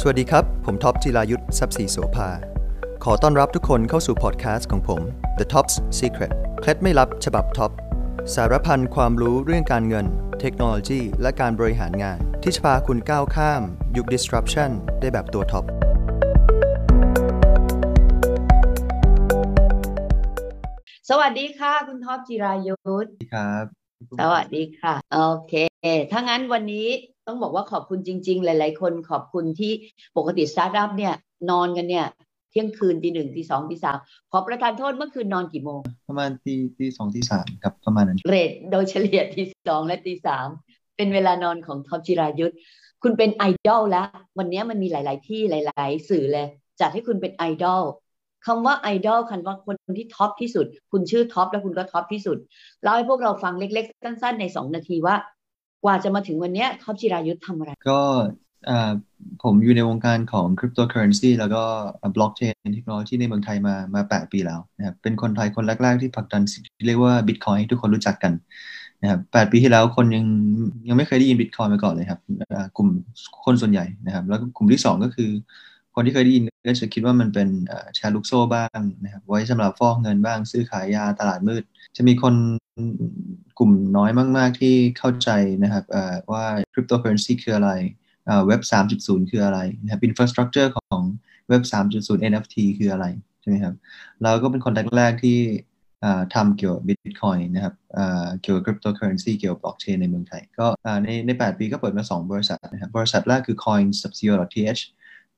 สวัสดีครับ ผมท็อปจิรายุส ทรัพย์ศรีโสภา ขอต้อนรับทุกคนเข้าสู่พอดแคสต์ของผม The Top's Secret เคล็ดไม่ลับฉบับท็อป สารพันความรู้เรื่องการเงิน เทคโนโลยี และการบริหารงาน ที่จะพาคุณก้าวข้าม ยุค disruption ได้แบบตัวท็อป สวัสดีค่ะ คุณท็อปจิรายุสครับ สวัสดีค่ะ โอเค ถ้างั้นวันนี้ต้องบอกว่าขอบคุณจริง ๆ หลาย ๆ คนขอบคุณที่ปกติสตาร์ทอัพเนี่ยนอนกันเนี่ยเที่ยงคืนตีหนึ่งตีสองตีสามขอประทานโทษเมื่อคืนนอนกี่โมง ประมาณตีตีสองตีสามครับประมาณนั้นเรทโดยเฉลี่ยตีสองและตีสามเป็นเวลานอนของท็อปจิรายุสคุณเป็นไอดอลแล้ว วันนี้มันมีหลาย ๆ ที่หลาย ๆ สื่อเลยจัดให้คุณเป็นไอดอลคำว่าไอดอลคำว่าคนที่ top ที่สุด คุณชื่อท็อปแล้วคุณก็ top ที่สุดเล่าให้พวกเราฟังเล็ก ๆ สั้น ๆ ในสองนาทีว่าก ว่าจะมาถึงวันนี้ท็อปจิรายุทธ์ทำอะไร ก็ผมอยู่ในวงการของคริปโตเคอเรนซีแล้วก็ blockchain technology ในเมืองไทยมามา 8 ปีแล้วนะครับเป็นคนไทยคนแรก ๆ ที่ผลักดันสิ่งที่เรียกว่าบิตคอยน์ให้ทุกคนรู้จักกันนะครับ8ปีที่แล้วคนยังยังไม่เคยได้ยินบิตคอยน์มาก่อนเลยครับกลุ่มคนส่วนใหญ่นะครับ แล้วก็กลุ่มที่ 2 ก็คือ คนที่เคยได้ยินก็จะคิดว่ามันเป็นแชร์ลูกโซ่บ้างนะครับ ไว้สำหรับฟอกเงินบ้าง ซื้อขายยาตลาดมืด จะมีคนกลุ่มน้อยมาก ๆ ที่เข้าใจนะครับว่าคริปโตเคอเรนซีคืออะไรเว็บ 3.0 คืออะไรนะครับ infrastructure ของเว็บ 3.0 NFT คืออะไรใช่ไหมครับเราก็เป็นคนแรก ๆ ที่ทำเกี่ยวกับ Bitcoin นะครับเกี่ยวกับ cryptocurrency เกี่ยวกับบล็อกเชนในเมืองไทย ก็ในใน 8 ปีก็เปิดมา 2 บริษัทนะครับบริษัทแรกคือ coins.co.th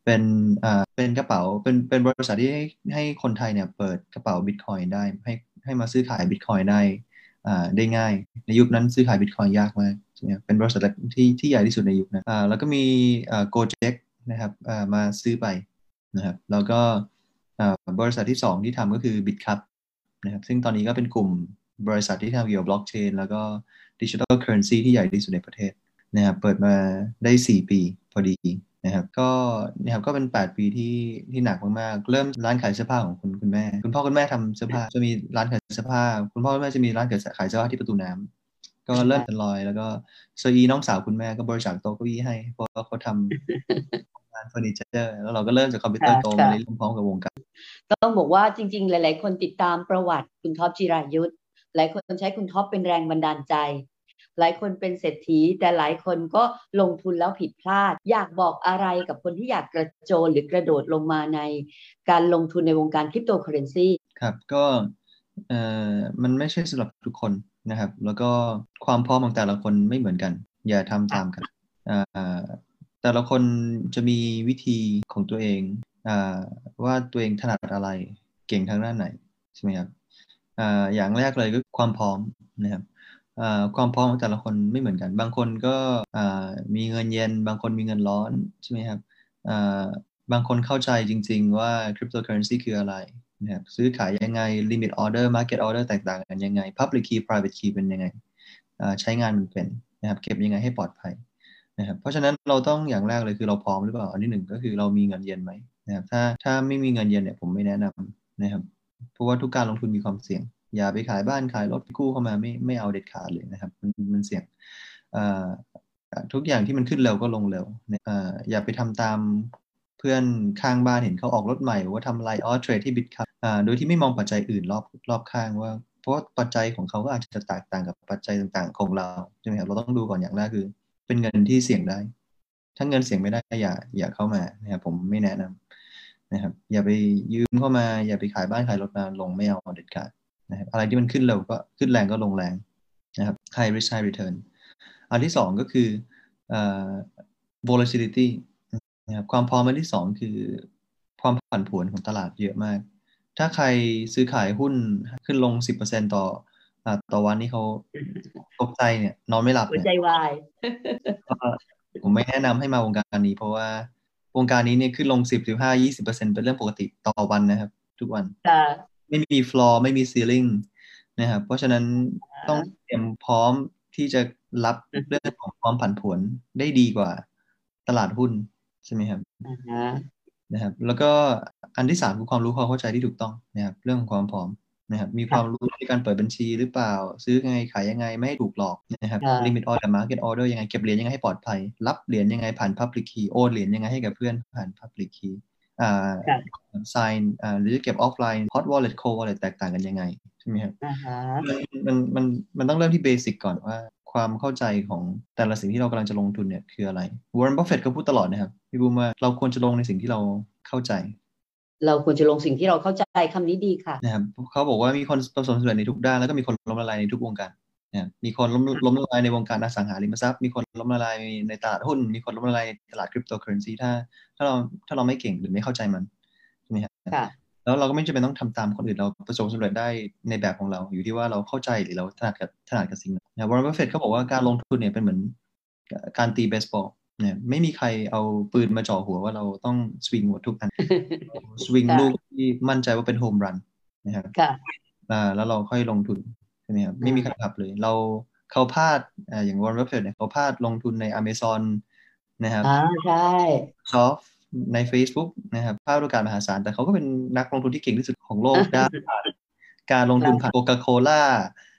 เป็นเป็นกระเป๋าเป็นเป็นบริษัทที่ให้ให้คนไทยเนี่ยเปิดกระเป๋า Bitcoin ได้ให้ให้มาซื้อขาย Bitcoin ได้ได้ง่าย ในยุคนั้นซื้อขาย Bitcoin ยากมากใช่ไหมเป็นบริษัทที่ที่ใหญ่ที่สุดในยุคนั้นแล้วก็มี Gojek นะครับมาซื้อไปนะครับแล้วก็บริษัทที่ 2 ที่ทำก็คือ BitCup นะครับซึ่งตอนนี้ก็เป็นกลุ่มบริษัทที่ทำเกี่ยวกับบล็อกเชนแล้วก็ digital currency ที่ใหญ่ที่สุดในประเทศนะครับเปิดมาได้ 4 ปีพอดี นะครับก็นะครับก็เป็น 8 ปีที่ที่หนักมากๆ เริ่มร้านขายเสื้อผ้าของคุณคุณแม่ คุณพ่อคุณแม่ทำเสื้อผ้าจะมีร้านขายเสื้อผ้า คุณพ่อคุณแม่จะมีร้านขายเสื้อผ้าที่ประตูน้ำก็เริ่มเป็นรอย แล้วก็โซอีน้องสาวคุณแม่ก็บริจาคโต๊ะเก้าอี้ให้เพราะเขาทำงานเฟอร์นิเจอร์แล้วเราก็เริ่มจากคอมพิวเตอร์โตมาเรื่อยๆพร้อมกับวงการต้องบอกว่าจริง ๆ หลาย ๆ คนติดตามประวัติคุณท็อปจิรายุทธหลายคนใช้คุณท็อปเป็นแรงบันดาลใจ หลายคนเป็นเศรษฐี แต่หลายคนก็ลงทุนแล้วผิดพลาด อยากบอกอะไรกับคนที่อยากกระโจนหรือกระโดดลงมาในการลงทุนในวงการคริปโตเคอเรนซีครับก็เอ่อมันไม่ใช่สำหรับทุกคนนะครับ แล้วก็ความพร้อมของแต่ละคนไม่เหมือนกัน อย่าทำตามกันแต่ละคนจะมีวิธีของตัวเองอว่าตัวเองถนัดอะไรเก่งทางด้านไหนใช่ไหมครับออย่างแรกเลยก็ความพร้อมนะครับ ความพร้อมของแต่ละคนไม่เหมือนกัน บางคนก็มีเงินเย็น บางคนมีเงินร้อนใช่ไหมครับบางคนเข้าใจจริง ๆ ว่าคริปโตเคอเรนซีคืออะไรนะครับซื้อขายยังไง limit order market order แตกต่างกันยังไง public key private key เป็นยังไงใช้งานมันเป็นนะครับเก็บยังไงให้ปลอดภัยนะครับเพราะฉะนั้นเราต้องอย่างแรกเลยคือเราพร้อมหรือเปล่าอันที่หนึ่งก็คือเรามีเงินเย็นไหมนะครับถ้าถ้าไม่มีเงินเย็นเนี่ยผมไม่แนะนำนะครับเพราะว่าทุกการลงทุนมีความเสี่ยง อย่าไปขายบ้านขายรถกู้เข้ามาไม่ไม่เอาเด็ดขาดเลยนะครับ มันมันเสี่ยงทุกอย่างที่มันขึ้นเร็วก็ลงเร็วอย่าไปทำตามเพื่อนข้างบ้านเห็นเขาออกรถใหม่ว่าทำไลออเทรดที่บิตคัพโดยที่ไม่มองปัจจัยอื่นรอบรอบข้างว่า เพราะปัจจัยของเขาก็อาจจะแตกต่างกับปัจจัยต่างๆ ของเราใช่ไหมครับเราต้องดูก่อนอย่างแรกคือ เป็นเงินที่เสี่ยงได้ ถ้าเงินเสี่ยงไม่ได้อย่าอย่าเข้ามานะครับผมไม่แนะนำนะครับ อย่าไปยืมเข้ามา อย่าไปขายบ้านขายรถมาลงไม่เอาเด็ดขาด นะครับอะไรที่มันขึ้นเร็วก็ขึ้นแรงก็ลงแรงนะครับ high risk high return อันที่สองก็คือ volatility นะครับความพร้อมอันที่สองคือความผันผวนของตลาดเยอะมาก ถ้าใครซื้อขายหุ้นขึ้นลง10%ต่อต่อวันนี้เขาตกใจเนี่ย นอนไม่หลับหัวใจวายผมไม่แนะนำให้มาวงการนี้ เพราะว่าวงการนี้เนี่ยขึ้นลง10 15 20เป็นเรื่องปกติต่อวันนะครับ ทุกวัน ไม่มีฟลอร์ไม่มีซีลิงนะครับ เพราะฉะนั้นต้องเตรียมพร้อมที่จะรับเรื่องของความผันผวนได้ดีกว่าตลาดหุ้นใช่ไหมครับนะครับ แล้วก็อันที่สามคือความรู้ความเข้าใจที่ถูกต้องนะครับ เรื่องของความพร้อมนะครับ มีความรู้ในการเปิดบัญชีหรือเปล่า ซื้อยังไงขายยังไงไม่ให้ถูกหลอกนะครับ limit order market order ยังไงเก็บเหรียญยังไงให้ปลอดภัย รับเหรียญยังไงผ่าน public key โอนเหรียญยังไงให้กับเพื่อนผ่าน public key อ่า sign อ่าหรือเก็บ offline hot wallet cold wallet แตกต่างกันยังไง ใช่ไหมครับมันมันมันต้องเริ่มที่ basic ก่อนว่าความเข้าใจของแต่ละสิ่งที่เรากำลังจะลงทุนเนี่ยคืออะไรวอร์เรนบัฟเฟตก็พูดตลอดนะครับพี่บูมว่าเราควรจะลงในสิ่งที่เราเข้าใจ เราควรจะลงสิ่งที่เราเข้าใจคำนี้ดีค่ะนะครับเขาบอกว่ามีคนประสบความสำเร็จในทุกด้านแล้วก็มีคนล้มละลายในทุกวงการ นะมีคนล้มล้มละลายในวงการอสังหาริมทรัพย์มีคนล้มละลายในตลาดหุ้น มีคนล้มละลายในตลาดคริปโตเคอเรนซีถ้า ถ้าเราถ้าเราไม่เก่งหรือไม่เข้าใจมันใช่ไหมครับแล้วเราก็ไม่จำเป็นต้องทำตามคนอื่นเราประสบความสำเร็จได้ในแบบของเรา อยู่ที่ว่าเราเข้าใจหรือเราถนัดกับถนัดกับสิ่งนั้นนะวอร์เรนบัฟเฟตเขาบอกว่าการลงทุนเนี่ยเป็นเหมือนการตีเบสบอลเนี่ยไม่มีใครเอาปืนมาจ่อหัวว่าเราต้องสวิงหมดทุกอันสวิงลูกที่มั่นใจว่าเป็น home run นะครับอ่าแล้วเราค่อยลงทุนใช่ไหมครับไม่มีใครบังคับเลย เราเขาพลาดอ่าอย่างวอร์เรนบัฟเฟตเนี่ยเขาพลาดลงทุนในอเมซอนนะครับอ่าใช่ซอฟใน Facebook นะครับพลาดโอกาสมหาศาล แต่เขาก็เป็นนักลงทุนที่เก่งที่สุดของโลกได้การลงทุนผ่าน Coca-Cola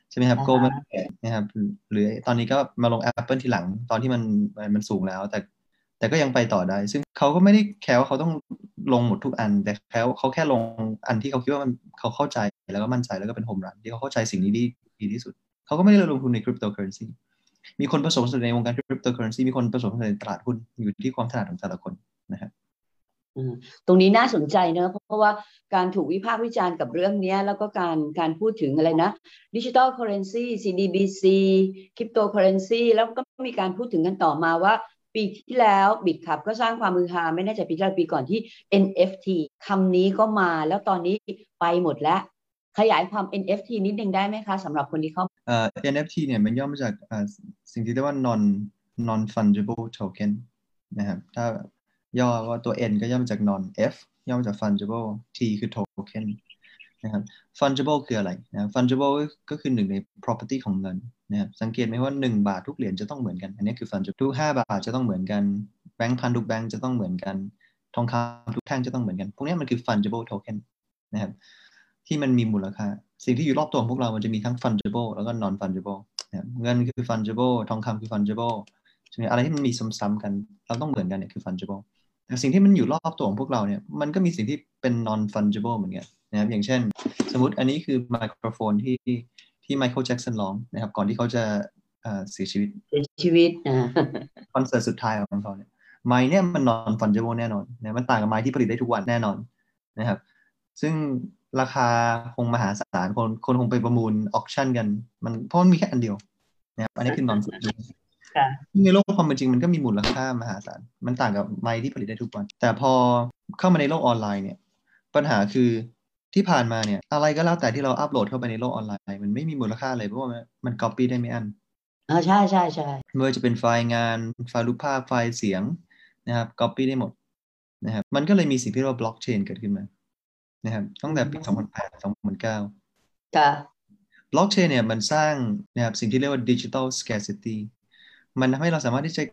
ใช่ไหมครับ Goldman นะครับหรือตอนนี้ก็มาลง Apple ทีหลังตอนที่มันมันสูงแล้ว แต่ แต่ก็ยังไปต่อได้ ซึ่งเขาก็ไม่ได้แค่ว่าเขาต้องลงหมดทุกอัน แต่แค่เขาแค่ลงอันที่เขาคิดว่ามันเขาเข้าใจแล้วก็มั่นใจแล้วก็เป็น home run ที่เขาเข้าใจสิ่งนี้ดีดีที่สุด เขาก็ไม่ได้ลงทุนในคริปโตเคอเรนซีมีคนประสบความสำเร็จในวงการคริปโตเคอเรนซีมีคนประสบความสำเร็จในตลาดหุ้นอยู่ที่ความถนัดของแต่ละคนนะครับตรงนี้น่าสนใจเนอะเพราะว่าการถูกวิพากษ์วิจารณ์กับเรื่องนี้แล้วก็การการพูดถึงอะไรนะดิจิตอลเคอเรนซี CDBC คริปโตเคอเรนซีแล้วก็มีการพูดถึงกันต่อมาว่า ปีที่แล้ว Bitkub ก็สร้างความฮือฮาไม่แน่ใจปีที่แล้วปีก่อนที่ NFT คำนี้ก็มาแล้วตอนนี้ไปหมดแล้ว ขยายความ NFT นิดนึงได้ไหมคะสำหรับคนที่เข้าเอ่อ NFT เนี่ยมันย่อมาจากสิ่งที่เรียกว่า non non fungible token นะครับถ้าย่อว่าตัว n ก็ย่อมาจาก non f ย่อมาจาก fungible t คือ token นะครับ fungible คืออะไรนะ fungible ก็คือหนึ่งใน property ของเงิน นะครับสังเกตไหมว่า 1 บาททุกเหรียญจะต้องเหมือนกัน อันนี้คือ fungible ทุก5บาทจะต้องเหมือนกันแบงค์พันทุกแบงค์จะต้องเหมือนกัน ทองคำทุกแท่งจะต้องเหมือนกัน พวกนี้มันคือ fungible token นะครับที่มันมีมูลค่า สิ่งที่อยู่รอบตัวของพวกเรา มันจะมีทั้ง fungible แล้วก็ non fungible นะเงินคือ fungible ทองคำคือ fungible ใช่ไหมอะไรที่มันมีซ้ำๆกันเราต้องเหมือนกันเนี่ยคือ fungible แต่สิ่งที่มันอยู่รอบตัวของพวกเราเนี่ยมันก็มีสิ่งที่เป็น non fungible เหมือนกันนะครับอย่างเช่น สมมติอันนี้คือไมโครโฟนที่ ที่ไมเคิลแจ็กสันร้องนะครับ ก่อนที่เขาจะเสียชีวิตเสียชีวิตคอนเสิร์ตสุดท้ายของเขาเนี่ยไม้เนี่ยมัน non fungible แน่นอนนะมันต่างกับไม้ที่ผลิตได้ทุกวันแน่นอนนะครับ ซึ่งราคาคงมหาศาลคนคนคงไปประมูล auction กัน มันเพราะมันมีแค่อันเดียวนะครับอันนี้คือ non fungible ในโลกความเป็นจริงมันก็มีมูลค่ามหาศาลมันต่างกับไม้ที่ผลิตได้ทุกวัน แต่พอเข้ามาในโลกออนไลน์เนี่ย ปัญหาคือ ที่ผ่านมาเนี่ย อะไรก็แล้วแต่ที่เราอัปโหลดเข้าไปในโลกออนไลน์ มันไม่มีมูลค่าเลยเพราะว่ามันก๊อปปี้ได้ไม่อั้นอ่าใช่ใช่ใช่ไม่ว่าจะเป็นไฟล์งานไฟล์รูปภาพไฟล์เสียงนะครับก๊อปปี้ได้หมดนะครับมันก็เลยมีสิ่งที่เรียกว่าบล็อกเชนเกิดขึ้นมานะครับตั้งแต่ปี 2008 2009ค่ะบล็อกเชนเนี่ยมันสร้างนะครับสิ่งที่เรียกว่า digital scarcity มันทำให้เราสามารถที่จะ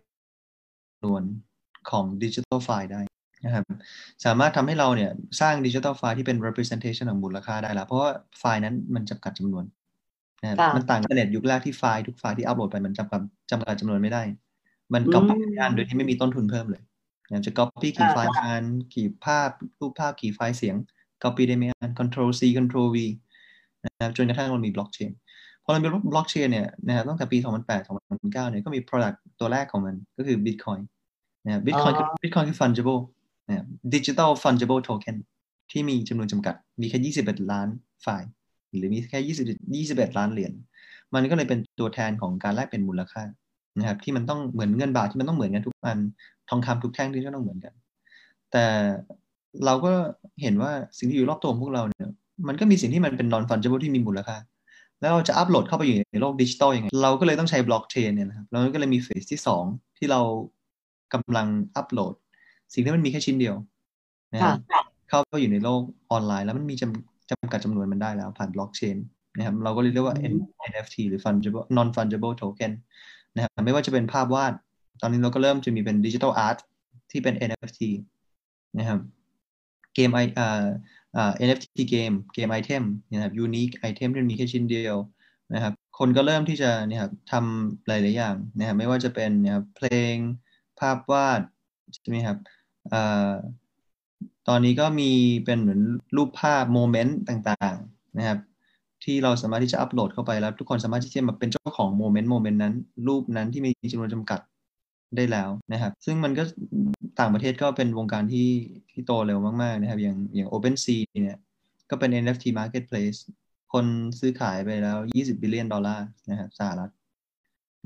จำนวนของ digital file ได้ นะครับ สามารถทำให้เราเนี่ยสร้าง digital file ที่เป็น representation ของมูลค่าได้แล้วเพราะว่าไฟล์นั้นมันจำกัดจำนวนนะมันต่างกับเน็ตยุคแรกที่ไฟล์ทุกไฟล์ที่อัปโหลดไปมันจำกัดจำกัดจำนวนไม่ได้ มันก๊อปปี้งานโดยที่ไม่มีต้นทุนเพิ่มเลยอยากจะ copy กี่ไฟล์งานกี่ภาพรูปภาพกี่ไฟล์เสียง copy ได้ไม่อั้น control C control V นะครับจนกระทั่งเรามีบล็อกเชนพอเรามีบล็อกเชนเนี่ยนะครับตั้งแต่ปี 2008 2009 เนี่ยก็มี product ตัวแรกของมันก็คือ Bitcoin นะครับ Bitcoin คือ Bitcoin คือ fungible นะครับ digital fungible token ที่มีจำนวนจำกัด มีแค่21 ล้านไฟล์ หรือมีแค่20 21 ล้านเหรียญ มันก็เลยเป็นตัวแทนของการแลกเป็นมูลค่านะครับที่มันต้องเหมือนเงินบาทที่มันต้องเหมือนกันทุกอัน ทองคำทุกแท่งที่ก็ต้องเหมือนกัน แต่เราก็เห็นว่าสิ่งที่อยู่รอบตัวพวกเราเนี่ยมันก็มีสิ่งที่มันเป็น non fungible ที่มีมูลค่า แล้วเราจะอัปโหลดเข้าไปอยู่ในโลกดิจิตอลยังไง เราก็เลยต้องใช้บล็อกเชนเนี่ยนะครับเราก็เลยมีเฟสที่ 2 ที่เรากำลังอัปโหลด สิ่งที่มันมีแค่ชิ้นเดียวนะครับเข้าไปอยู่ในโลกออนไลน์ แล้วมันมีจำจำกัดจำนวนมันได้แล้ว ผ่านบล็อกเชนนะครับ เราก็เรียกว่า NFT หรือ fungible non fungible token นะครับไม่ว่าจะเป็นภาพวาด ตอนนี้เราก็เริ่มจะมีเป็น digital art ที่เป็น NFT นะครับเกมไอ NFT เกมเกม item นะครับ unique ไอเทมที่มีแค่ชิ้นเดียวนะครับ คนก็เริ่มที่จะเนี่ยครับทำหลาย ๆ อย่างนะครับไม่ว่าจะเป็นนะครับเพลงภาพวาดใช่ไหมครับ ตอนนี้ก็มีเป็นเหมือนรูปภาพ moment ต่างๆนะครับ ที่เราสามารถที่จะอัปโหลดเข้าไปแล้ว ทุกคนสามารถที่จะมาเป็นเจ้าของ moment moment นั้น รูปนั้นที่มีจำนวนจำกัดได้แล้วนะครับ ซึ่งมันก็ต่างประเทศก็เป็นวงการที่ที่โตเร็วมากๆนะครับ อย่างอย่าง OpenSea เนี่ยก็เป็น NFT marketplace คนซื้อขายไปแล้ว 20 billion ดอลลาร์นะครับสหรัฐ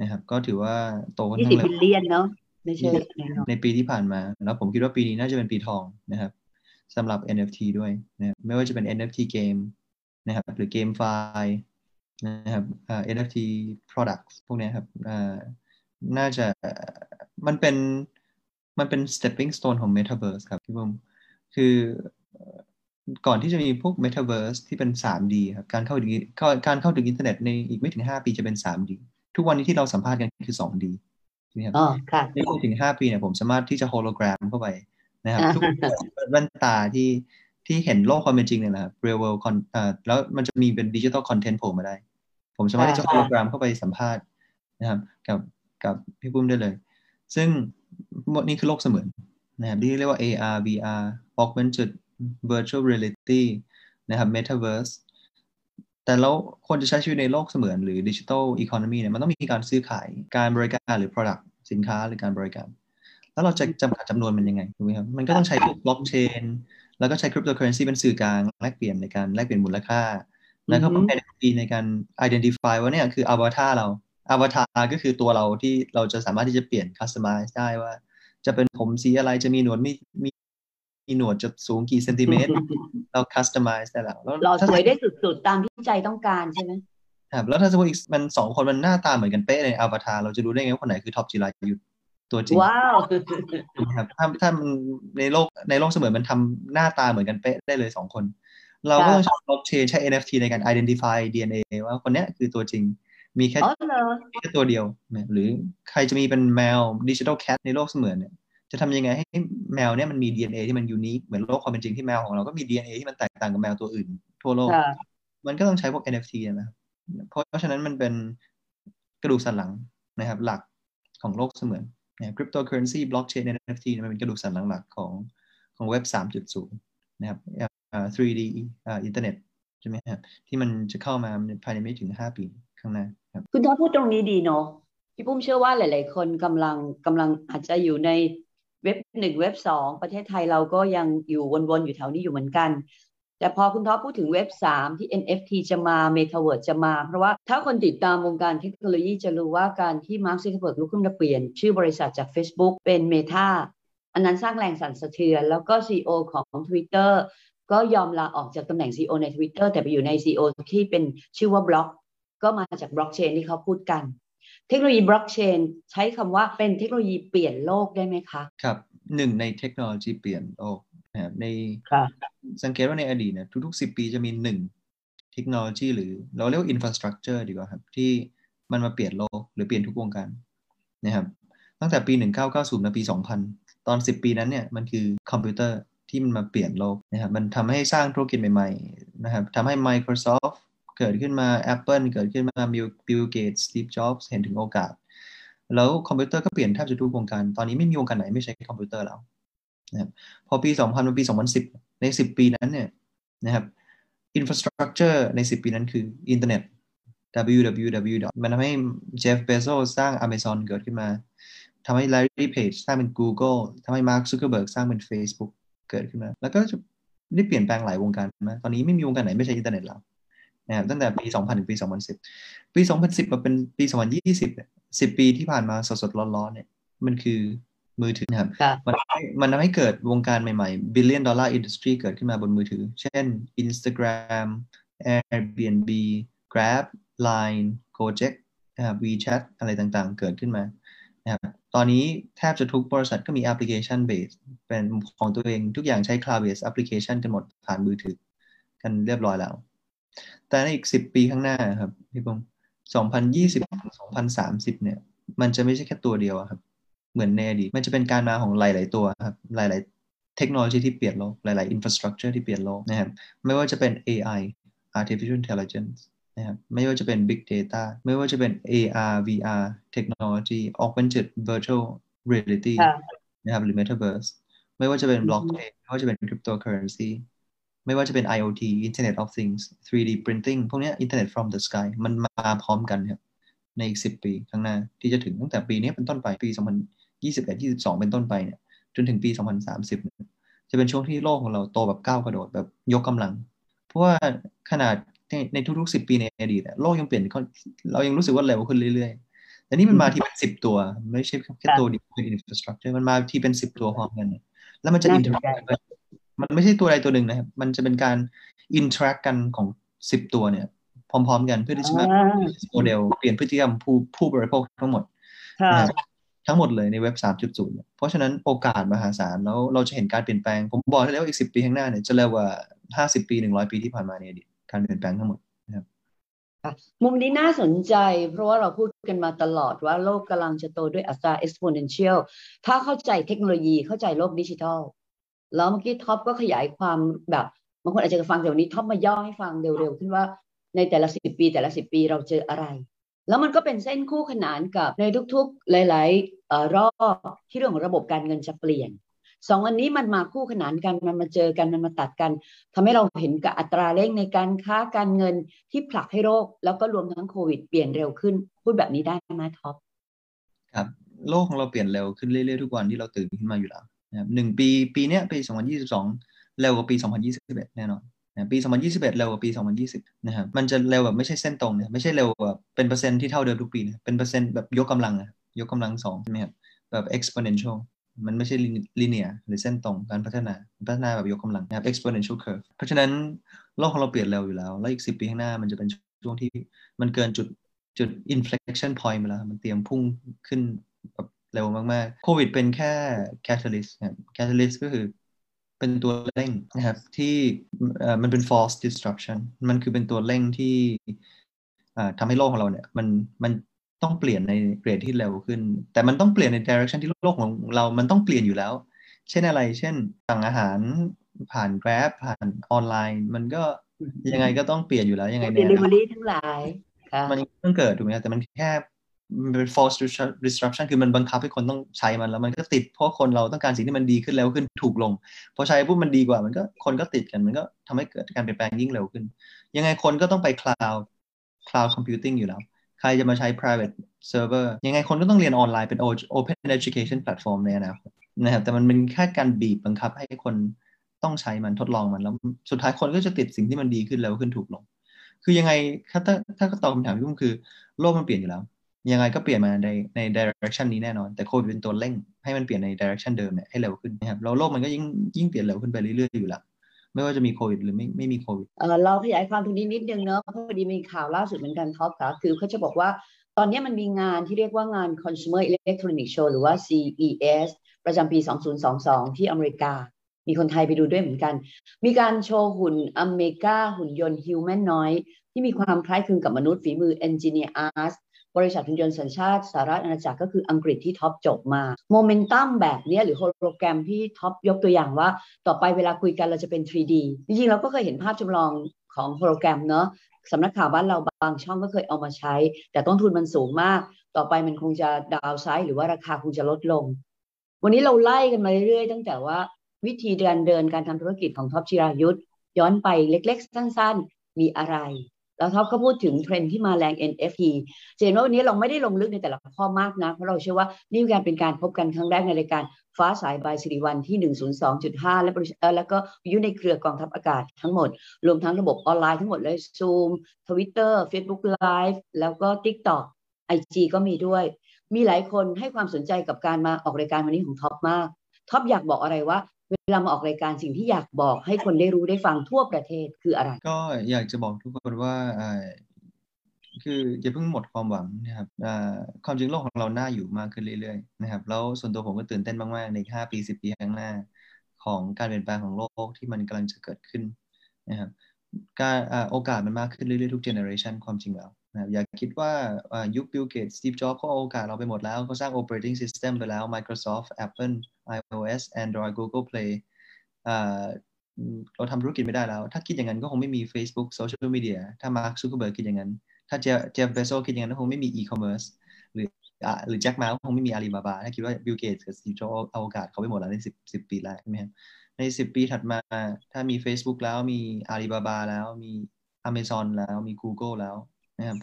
นะครับ ก็ถือว่าโตค่อนข้างเร็ว20 บิลเลียนเนาะ ไม่ใช่ในปีที่ผ่านมาแล้วผมคิดว่าปีนี้น่าจะเป็นปีทองนะครับสำหรับ NFT ด้วยนะไม่ว่าจะเป็น NFT เกมนะครับหรือเกมไฟล์นะครับ NFT products พวกนี้ครับน่าจะมันเป็นมันเป็น stepping stone ของ metaverse ครับพี่บุ้มคือก่อนที่จะมีพวก metaverse ที่เป็น 3D ครับการเข้าถึงการเข้าถึงอินเทอร์เน็ตในอีกไม่ถึง 5 ปีจะเป็น 3D ทุกวันนี้ที่เราสัมภาษณ์กันคือ 2D นี่ครับอ๋อค่ะในไม่ถึง5ปีเนี่ยผมสามารถที่จะโฮโลแกรมเข้าไปนะครับทุกแว่นตาที่ที่เห็นโลกความเป็นจริงเนี่ยนะครับ real world อ่าแล้วมันจะมีเป็น digital content โผล่มาได้ ผมสามารถที่จะโฮโลแกรมเข้าไปสัมภาษณ์นะครับ กับกับพี่ปุ้มได้เลย ซึ่งนี่คือโลกเสมือนนะครับที่เรียกว่า AR VR augmented virtual reality นะครับ metaverse แต่แล้วคนจะใช้ชีวิตในโลกเสมือนหรือ digital economy เนี่ยมันต้องมีการซื้อขายการบริการหรือ product สินค้าหรือการบริการ แล้วเราจะจำกัดจำนวนมันยังไงถูกไหมครับมันก็ต้องใช้พวกบล็อกเชนแล้วก็ใช้คริปโตเคอเรนซีเป็นสื่อกลางแลกเปลี่ยนในการแลกเปลี่ยนมูลค่า แล้วก็เป็น NFT ในการ identify ว่าเนี่ยคืออวตารเราอวตารก็คือตัวเราที่เราจะสามารถที่จะเปลี่ยน customize ได้ว่า จะเป็นผมสีอะไรจะมีหนวดมีมี มีหนวดจะสูงกี่เซนติเมตร เรา customize ได้แล้วเราสวยได้สุดๆ ตามที่ใจต้องการใช่ไหมครับแล้วถ้าสมมติอีกมันสองคนมันหน้าตาเหมือนกันเป๊ะในอวตารเราจะรู้ได้ไงว่าคนไหนคือท็อปจิรายุตัวจริงว้าวครับถ้าถ้ามันในโลกในโลกเสมือนมันทำหน้าตาเหมือนกันเป๊ะได้เลยสองคน เราก็ต้องใช้บล็อกเชนใช้ NFT ในการ identify DNA ว่าคนนี้คือตัวจริง มีแค่แค่ตัวเดียว หรือใครจะมีเป็นแมว digital cat ในโลกเสมือนเนี่ย จะทำยังไงให้แมวเนี่ยมันมี DNA ที่มัน unique เหมือนโลกความเป็นจริงที่แมวของเราก็มี DNA ที่มันแตกต่างกับแมวตัวอื่น ทั่วโลก มันก็ต้องใช้พวก NFT นะครับเพราะฉะนั้นมันเป็นกระดูกสันหลังนะครับ หลักของโลกเสมือนนะคริปโตเคอเรนซีบล็อกเชน NFT มันเป็นกระดูกสันหลังหลักของของเว็บ 3.0 นะครับ 3D อินเทอร์เน็ตใช่ไหมครับที่มันจะเข้ามาภายในไม่ถึง 5 ปีข้างหน้าครับคุณท็อปพูดตรงนี้ดีเนาะพี่ปุ้มเชื่อว่าหลาย ๆ คนกำลังกำลังอาจจะอยู่ใน เว็บหนึ่งเว็บสองประเทศไทยเราก็ยังอยู่วนๆอยู่แถวนี้อยู่เหมือนกัน แต่พอคุณท็อปพูดถึงเว็บสามที่ NFT จะมา Metaverse จะมา เพราะว่าถ้าคนติดตามวงการเทคโนโลยีจะรู้ว่าการที่มาร์คซักเคอร์เบิร์กลุกขึ้นมาเปลี่ยน ชื่อบริษัทจาก Facebook เป็น Meta อันนั้นสร้างแรงสั่นสะเทือน แล้วก็ CEO ของ Twitter ก็ยอมลาออกจากตำแหน่ง CEO ใน Twitter แต่ไปอยู่ใน CEO ที่เป็นชื่อว่าบล็อก ก็มาจากบล็อกเชนที่เขาพูดกัน เทคโนโลยีบล็อกเชนใช้คำว่าเป็นเทคโนโลยีเปลี่ยนโลกได้ไหมคะ ครับหนึ่งในเทคโนโลยีเปลี่ยนโลกนะครับในสังเกตว่าในอดีตเนี่ยทุกๆสิบปีจะมีหนึ่งเทคโนโลยีหรือเราเรียกว่า infrastructure ดีกว่าครับ ที่มันมาเปลี่ยนโลกหรือเปลี่ยนทุกวงการนะครับตั้งแต่ปี 1990มาปี 2000 ตอน 10 ปีนั้นเนี่ยมันคือคอมพิวเตอร์ที่มันมาเปลี่ยนโลกนะครับมันทำให้สร้างธุรกิจใหม่ๆนะครับทำให้ Microsoft เกิดขึ้นมา Apple เกิดขึ้นมา Bill Gates Steve Jobs เห็นถึงโอกาส แล้วคอมพิวเตอร์ก็เปลี่ยนแทบจะทุกวงการ ตอนนี้ไม่มีวงการไหนไม่ใช้คอมพิวเตอร์แล้วนะครับพอปี 2000เป็นปี 2010 ใน 10 ปีนั้นเนี่ยนะครับ infrastructure ใน 10 ปีนั้นคืออินเทอร์เน็ต www มันทำให้เจฟเบโซสร้าง Amazon เกิดขึ้นมาทำให้ Larry Page สร้างเป็น Google ทำให้ Mark Zuckerberg สร้างเป็น Facebook เกิดขึ้นมา แล้วก็จะได้เปลี่ยนแปลงหลายวงการมาตอนนี้ไม่มีวงการไหนไม่ใช้อินเทอร์เน็ตแล้ว นะครับตั้งแต่ปี 2000 ถึงปี 2010 ปี 2010 มาเป็นปี 2020เนี่ย10 ปีที่ผ่านมาสดๆ ร้อนๆ เนี่ย มันคือมือถือนะครับ มันมันทำให้เกิดวงการใหม่ๆ billion dollar industry เกิดขึ้นมาบนมือถือ เช่น Instagram Airbnb Grab Line Gojek นะครับ WeChat อะไรต่างๆ เกิดขึ้นมานะครับตอนนี้แทบจะทุกบริษัทก็มีแอปพลิเคชันเบสเป็นของตัวเองทุกอย่างใช้ cloud based application กันหมดผ่านมือถือกันเรียบร้อยแล้ว แต่ในอีกสิบปีข้างหน้าครับพี่ปงสองพันยี่สิบสองพันสามสิบเนี่ย มันจะไม่ใช่แค่ตัวเดียวครับ เหมือนในอดีตมันจะเป็นการมาของหลาย ๆ ตัวครับ หลายเทคโนโลยีที่เปลี่ยนโลก หลายๆ infrastructure ที่เปลี่ยนโลกนะครับ ไม่ว่าจะเป็น AI artificial intelligence นะครับ ไม่ว่าจะเป็น big data ไม่ว่าจะเป็น AR VR technology augmented virtual reality นะครับ หรือ metaverse ไม่ว่าจะเป็น blockchain ไม่ว่าจะเป็น cryptocurrency ไม่ว่าจะเป็น IoT Internet of Things 3D printing พวกนี้ Internet from the sky มันมาพร้อมกันครับในอีก 10 ปีข้างหน้า ที่จะถึงตั้งแต่ปีนี้เป็นต้นไปปี 2021 22 เป็นต้นไปเนี่ยจนถึงปี 2030 จะเป็นช่วงที่โลกของเราโตแบบก้าวกระโดดแบบยกกำลัง เพราะว่าขนาดในในทุกๆ 10 ปีในอดีตโลกยังเปลี่ยนเรายังรู้สึกว่าเร็วขึ้นเรื่อยๆแต่นี่มันมาที่เป็น 10 ตัว ไม่ใช่แค่ตัวเดียวเป็น infrastructure มันมาที่เป็น 10 ตัวพร้อมกัน แล้วมันจะ interact มันไม่ใช่ตัวใดตัวหนึ่งนะครับ มันจะเป็นการ interact กันของ10ตัวเนี่ย พร้อม ๆ กันเพื่อที่จะมาโมเดลเปลี่ยนพฤติกรรมผู้ผู้บริโภคทั้งหมดทั้งหมดเลยในเว็บ 3.0 เพราะฉะนั้นโอกาสมหาศาลแล้วเราจะเห็นการเปลี่ยนแปลง ผมบอกได้แล้วอีก 10 ปีข้างหน้าเนี่ยจะเร็วกว่า 50 ปี 100 ปีที่ผ่านมาในอดีตการเปลี่ยนแปลงทั้งหมดนะครับมุมนี้น่าสนใจ เพราะว่าเราพูดกันมาตลอดว่าโลกกำลังจะโตด้วยอัตรา exponential ถ้าเข้าใจเทคโนโลยีเข้าใจโลกดิจิทัล แล้วเมื่อกี้ท็อปก็ขยายความแบบบางคนอาจจะฟังแต่วันนี้ท็อปมาย่อให้ฟังเร็วๆขึ้นว่าในแต่ละสิบปี แต่ละสิบปีเราเจออะไร แล้วมันก็เป็นเส้นคู่ขนานกับในทุกๆ หลายๆรอบที่เรื่องของระบบการเงินจะเปลี่ยนสองอันนี้มันมาคู่ขนานกันมันมาเจอกันมันมาตัดกันทำให้เราเห็นกับอัตราเร่งในการค้าการเงินที่ผลักให้โรค แล้วก็รวมทั้งโควิดเปลี่ยนเร็วขึ้น พูดแบบนี้ได้ไหมท็อปครับโลกของเราเปลี่ยนเร็วขึ้นเรื่อยๆทุกวันที่เราตื่นขึ้นมาอยู่แล้ว นะครับหนึ่งปีปีเนี้ยปี 2022 เร็วกว่าปี 2021 แน่นอนนะปี 2021 เร็วกว่าปี 2020 นะครับ มันจะเร็วแบบไม่ใช่เส้นตรงนะไม่ใช่เร็วแบบเป็นเปอร์เซ็นต์ที่เท่าเดิมทุกปีนะเป็นเปอร์เซ็นต์แบบยกกำลังนะยกกำลังสองใช่ไหมครับแบบ exponential มันไม่ใช่ linear หรือเส้นตรงการพัฒนาพัฒนาแบบยกกำลังนะครับ exponential curve เพราะฉะนั้นโลกของเราเปลี่ยนเร็วอยู่แล้ว แล้วอีก 10 ปีข้างหน้ามันจะเป็นช่วงที่มันเกินจุดจุด inflection point ไปแล้ว มันเตรียมพุ่งขึ้นแบบ เร็วมากๆ โควิดเป็นแค่ catalyst ครับ catalyst ก็คือเป็นตัวเร่งนะครับ ที่มันเป็น force disruption มันคือเป็นตัวเร่งที่ทำให้โลกของเราเนี่ย มันมันต้องเปลี่ยนในเรทที่เร็วขึ้น แต่มันต้องเปลี่ยนใน direction ที่โลกของเรา มันต้องเปลี่ยนอยู่แล้ว เช่นอะไร เช่นสั่งอาหารผ่าน Grab ผ่านออนไลน์ มันก็ยังไงก็ต้องเปลี่ยนอยู่แล้วยังไงเนี่ย delivery ทั้งหลายมันต้องเกิดถูกไหมแต่มันแค่ มันเป็น false disruption คือมันบังคับให้คนต้องใช้มันแล้วมันก็ติดเพราะคนเราต้องการสิ่งที่มันดีขึ้นแล้วขึ้นถูกลงพอใช้ปุ๊บมันดีกว่ามันก็คนก็ติดกันมันก็ทำให้เกิดการเปลี่ยนแปลงยิ่งเร็วขึ้น ยังไงคนก็ต้องไป cloud cloud computing อยู่แล้ว ใครจะมาใช้ private server ยังไงคนก็ต้องเรียนออนไลน์เป็น open education platform ในอนาคตนะครับแต่มันเป็นแค่การบีบบังคับให้คนต้องใช้มันทดลองมันแล้วสุดท้ายคนก็จะติดสิ่งที่มันดีขึ้นแล้วขึ้นถูกลง คือยังไงถ้าถ้าตอบคำถามที่ผมคือโลกมันเปลี่ยนอยู่แล้ว ยังไงก็เปลี่ยนมาในในดิเรกชันนี้แน่นอน แต่โควิดเป็นตัวเร่ง ให้มันเปลี่ยนในดิเรกชันเดิมเนี่ยให้เร็วขึ้นนะครับแล้วโลกมันก็ยิ่งยิ่งเปลี่ยนเร็วขึ้นไปเรื่อยๆอยู่แล้วไม่ว่าจะมีโควิดหรือไม่ไม่มีโควิดเออเราขยายความตรงนี้นิดนึงเนาะพอดีมีข่าวล่าสุดเหมือนกันท็อปค่ะคือเขาจะบอกว่าตอนนี้มันมีงานที่เรียกว่างาน Consumer Electronics Show หรือว่า CES ประจำปี 2022 ที่อเมริกา มีคนไทยไปดูด้วยเหมือนกัน มีการโชว์หุ่น Ameca หุ่นยนต์ humanoid ที่มีความคล้ายคลึงกับมนุษย์ฝีมือ Engineered Arts บริษัทหุ่นยนต์สัญชาติสหราชอาณาจักรก็คืออังกฤษที่ท็อปจบมาโมเมนตัมแบบนี้หรือโปรแกรมที่ท็อปยกตัวอย่างว่า ต่อไปเวลาคุยกันเราจะเป็น 3D จริงๆเราก็เคยเห็นภาพจำลองของโปรแกรมเนาะสำนักข่าวบ้านเราบางช่องก็เคยเอามาใช้ แต่ต้นทุนมันสูงมาก ต่อไปมันคงจะดาวไซด์หรือว่าราคาคงจะลดลง วันนี้เราไล่กันมาเรื่อยๆ ตั้งแต่ว่าวิธีเดินเดินการทำธุรกิจของท็อปจิรายุทธย้อนไปเล็ก ๆ สั้น ๆ มีอะไร แล้วท็อปก็พูดถึงเทรนด์ที่มาแรง NFT เห็นว่าวันนี้เราไม่ได้ลงลึกในแต่ละข้อมากนะเพราะเราเชื่อว่านี่การเป็นการพบกันครั้งแรกในรายการฟ้าใส by ศิริวรรณ ที่ 102.5 และแล้วก็อยู่ในเครือกองทัพอากาศทั้งหมด รวมทั้งระบบออนไลน์ทั้งหมดเลย Zoom Twitter Facebook Live แล้วก็ TikTok IG ก็มีด้วย มีหลายคนให้ความสนใจกับการมาออกรายการวันนี้ของท็อปมากท็อปอยากบอกอะไรว่า เวลามาออกรายการสิ่งที่อยากบอกให้คนได้รู้ได้ฟังทั่วประเทศคืออะไร ก็อยากจะบอกทุกคนว่าคืออย่าเพิ่งหมดความหวังนะครับความจริงโลกของเราหน้าอยู่มากขึ้นเรื่อยๆนะครับแล้วส่วนตัวผมก็ตื่นเต้นมากๆใน5ปี10ปีข้างหน้า ของการเปลี่ยนแปลงของโลกที่มันกำลังจะเกิดขึ้นนะครับการโอกาสมันมากขึ้นเรื่อยๆทุกเจเนอเรชันความจริงแล้ว นะอย่าคิดว่ายุคบิลเกตส์ สตีฟจ็อบส์เขาเอาโอกาสเราไปหมดแล้วเขาสร้าง operating system ไปแล้ว Microsoft Apple iOS Android Google Play เราทำธุรกิจไม่ได้แล้ว ถ้าคิดอย่างนั้นก็คงไม่มี Facebook โซเชียลมีเดียถ้ามาร์คซักเคอร์เบิร์กคิดอย่างนั้น ถ้าเจเจฟฟ์ เบโซสคิดอย่างนั้นก็คงไม่มีอีคอมเมิร์ซหรือหรือแจ็คมาคงไม่มีอาลีบาบาถ้าคิดว่าบิลเกตกับซีโจเอาโอกาสเขาไปหมดแล้วในสิบสิบปีแรกใช่ไหมครับในสิบปีถัดมาถ้ามี Facebook แล้วมีอาลีบาบาแล้วมี Amazon แล้วมี Google แล้ว นะครับ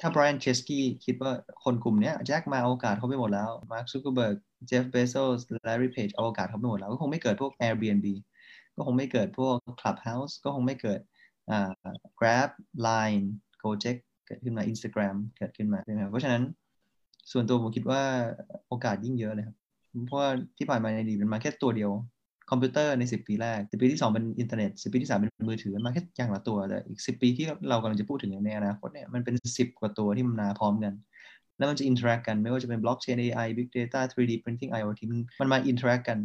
ถ้า Brian Chesky คิดว่าคนกลุ่มนี้แจ็คมาโอกาสเขาไปหมดแล้ว Mark Zuckerberg Jeff Bezos Larry Page เอาโอกาสเขาไปหมดแล้ว ก็คงไม่เกิดพวก Airbnb ก็คงไม่เกิดพวก Clubhouse ก็คงไม่เกิด Grab Line Gojek เกิดขึ้นมา Instagram เกิดขึ้นมาใช่ไหมเพราะฉะนั้นส่วนตัวผมคิดว่าโอกาสยิ่งเยอะเลยครับเพราะว่าที่ผ่านมาในอดีตมันมาแค่ตัวเดียว คอมพิวเตอร์ใน 10 ปีแรก10ปีที่ 2 เป็นอินเทอร์เน็ต10 ปีที่ 3 เป็นมือถือมันมาแค่อย่างละตัวแต่อีก 10 ปีที่เรากำลังจะพูดถึงในอนาคตเนี่ยมันเป็น 10 กว่าตัวที่มันมาพร้อมกัน แล้วมันจะ interact กันไม่ว่าจะเป็นบล็อกเชน AI Big Data 3D Printing IoT มันมา interact กัน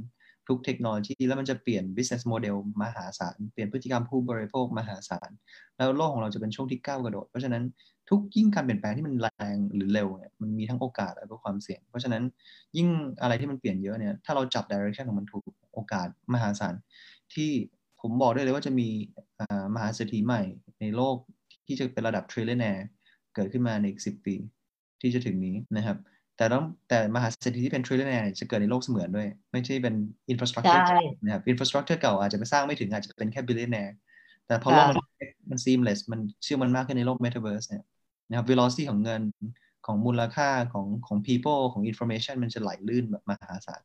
ทุกเทคโนโลยีแล้วมันจะเปลี่ยน business model มหาศาล เปลี่ยนพฤติกรรมผู้บริโภคมหาศาล แล้วโลกของเราจะเป็นช่วงที่ก้าวกระโดด เพราะฉะนั้นทุกยิ่งการเปลี่ยนแปลงที่มันแรงหรือเร็วเนี่ยมันมีทั้งโอกาสและก็ความเสี่ยง เพราะฉะนั้นยิ่งอะไรที่มันเปลี่ยนเยอะเนี่ยถ้าเราจับ direction ของมันถูกโอกาสมหาศาลที่ผมบอกได้เลยว่าจะมีมหาเศรษฐีใหม่ในโลกที่จะเป็นระดับ trillionaire เกิดขึ้นมาในอีกสิปี ที่จะถึงนี้นะครับ แต่ต้องแต่มหาเศรษฐีที่เป็น trillionaire จะเกิดในโลกเสมือนด้วย ไม่ใช่เป็น infrastructure นะครับ infrastructure เก่าอาจจะไปสร้างไม่ถึงอาจจะเป็นแค่ billionaire แต่พอโลกมันมัน seamless มันเชื่อมันมากขึ้นในโลก metaverse เนี่ยนะครับ velocity ของเงินของมูลค่าของของ people ของ information มันจะไหลลื่นแบบมหาศาล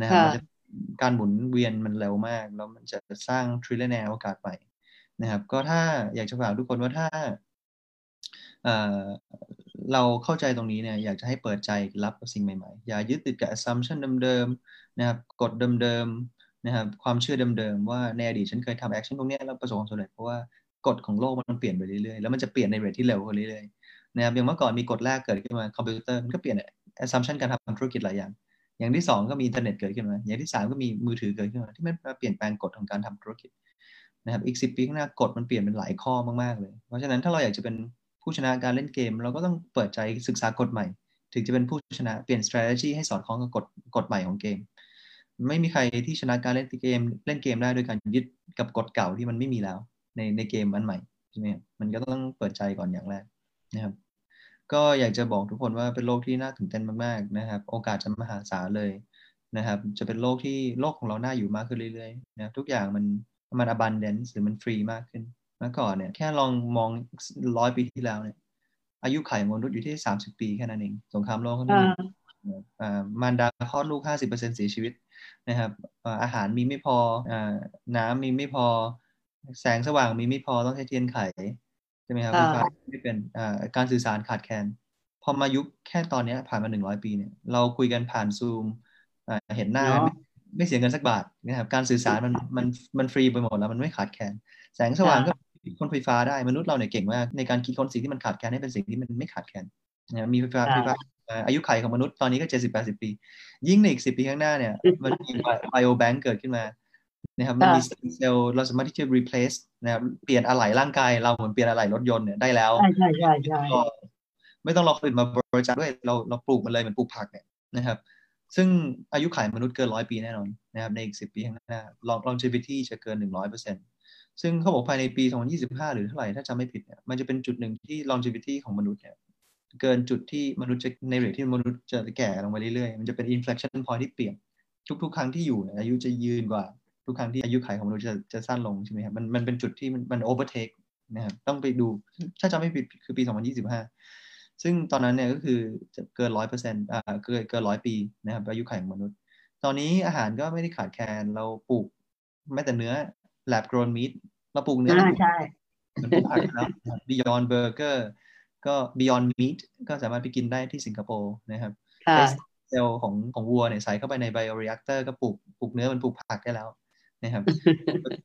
นะครับการหมุนเวียนมันเร็วมาก แล้วมันจะสร้าง trillionaire โอกาสใหม่นะครับ ก็ถ้าอยากจะฝากทุกคนว่าถ้า เราเข้าใจตรงนี้เนี่ยอยากจะให้เปิดใจรับสิ่งใหม่ๆ อย่ายึดติดกับ assumption เดิมๆนะครับกฎเดิมๆนะครับความเชื่อเดิมๆว่าในอดีตฉันเคยทำ action ตรงนี้แล้วประสบความสำเร็จเพราะว่ากฎของโลกมันเปลี่ยนไปเรื่อยๆ แล้วมันจะเปลี่ยนใน rate ที่เร็วขึ้นเรื่อยๆนะครับอย่างเมื่อก่อนมีกฎแรกเกิดขึ้นมาคอมพิวเตอร์มันก็เปลี่ยน assumption การทำธุรกิจหลายอย่าง อย่างที่2ก็มีอินเทอร์เน็ตเกิดขึ้นมา อย่างที่3ก็มีมือถือเกิดขึ้นมาที่มันเปลี่ยนแปลงกฎของการทำธุรกิจนะครับอีก10ปีข้างหน้ากฎมันเปลี่ยนเป็นหลายข้อมากๆเลย เพราะฉะนั้นถ้าเราอยากจะเป็น ผู้ชนะการเล่นเกม เราก็ต้องเปิดใจศึกษากฎใหม่ ถึงจะเป็นผู้ชนะเปลี่ยน strategy ให้สอดคล้องกับกฎกฎใหม่ของเกม ไม่มีใครที่ชนะการเล่นเกม เล่นเกมได้โดยการยึดกับกฎเก่าที่มันไม่มีแล้ว ในในเกมอันใหม่ใช่ไหมมันก็ต้องเปิดใจก่อนอย่างแรกนะครับก็อยากจะบอกทุกคนว่าเป็นโลกที่น่าตื่นเต้นมากๆนะครับ โอกาสจะมหาศาลเลยนะครับ จะเป็นโลกที่โลกของเราน่าอยู่มากขึ้นเรื่อยๆนะทุกอย่างมันมัน abundance หรือมันฟรีมากขึ้น มื่อก่อนเนี่ย แค่ลองมองร้อยปีที่แล้วเนี่ย อายุไขมนุษย์อยู่ที่สามสิบปีแค่นั้นเอง สงครามโลกครั้งที่มารดาคลอดลูกห้าสิบเปอร์เซ็นเสียชีวิตนะครับอาหารมีไม่พอน้ำมีไม่พอ แสงสว่างมีไม่พอต้องใช้เทียนไขใช่ไหมครับไฟฟ้าไม่เป็นการสื่อสารขาดแคลนพอมายุคแค่ตอนนี้ผ่านมาหนึ่งร้อยปีเนี่ย เราคุยกันผ่านซูมเห็นหน้าไม่เสียเงินสักบาทนะครับการสื่อสารมันมันมันฟรีไปหมดแล้วมันไม่ขาดแคลนแสงสว่างก็ คนไฟฟ้าได้มนุษย์เราเนี่ยเก่งมากในการคิดค้นสิ่งที่มันขาดแคลนให้เป็นสิ่งที่มันไม่ขาดแคลนนะมีไฟฟ้าไฟฟ้าอายุไขของมนุษย์ตอนนี้ก็เจ็ดสิบแปดสิบปี ยิ่งในอีกสิบปีข้างหน้าเนี่ย มันมีไบโอแบงก์เกิดขึ้นมานะครับมันมีเซลล์เราสามารถที่จะ replace นะครับเปลี่ยนอะไหล่ร่างกายเราเหมือนเปลี่ยนอะไหล่รถยนต์เนี่ยได้แล้วใช่ใช่ใช่ใช่ไม่ต้องรอคนอื่นมาบริจาคด้วยเราเราปลูกมันเลยเหมือนปลูกผักเนี่ยนะครับ ซึ่งอายุขัยมนุษย์เกินร้อยปีแน่นอนนะครับในอีกสิบปีข้างหน้า longevity จะเกินหนึ่งร้อยเปอร์เซ็นต์ ซึ่งเขาบอกภายในปี 2025 หรือเท่าไหร่ถ้าจำไม่ผิดเนี่ยมันจะเป็นจุดหนึ่งที่ longevity ของมนุษย์เนี่ยเกินจุดที่มนุษย์จะในเรทที่มนุษย์จะแก่ลงไปเรื่อยๆ มันจะเป็น inflection point ที่เปลี่ยนทุกๆ ครั้งที่อยู่อายุจะยืนกว่า ทุกครั้งที่อายุขัยของมนุษย์จะจะสั้นลงใช่ไหมครับมันมันเป็นจุดที่มันมัน overtake นะครับต้องไปดูถ้าจำไม่ผิดคือปี 2025 ซึ่งตอนนั้นเนี่ยก็คือจะเกินร้อยเปอร์เซ็นต์อ่าเกินเกินร้อยปีนะครับอายุขัยของมนุษย์ ตอนนี้อาหารก็ไม่ได้ขาดแคลนเราปลูกแม้แต่เนื้อ lab grown meat เราปลูกเนื้อใช่มันปลูกผักแล้ว Beyond Burger ก็ Beyond Meat ก็สามารถไปกินได้ที่สิงคโปร์นะครับเซลล์ของของวัวเนี่ยใส่เข้าไปใน bioreactor ก็ปลูกปลูกเนื้อมันปลูกผักได้แล้วนะครับ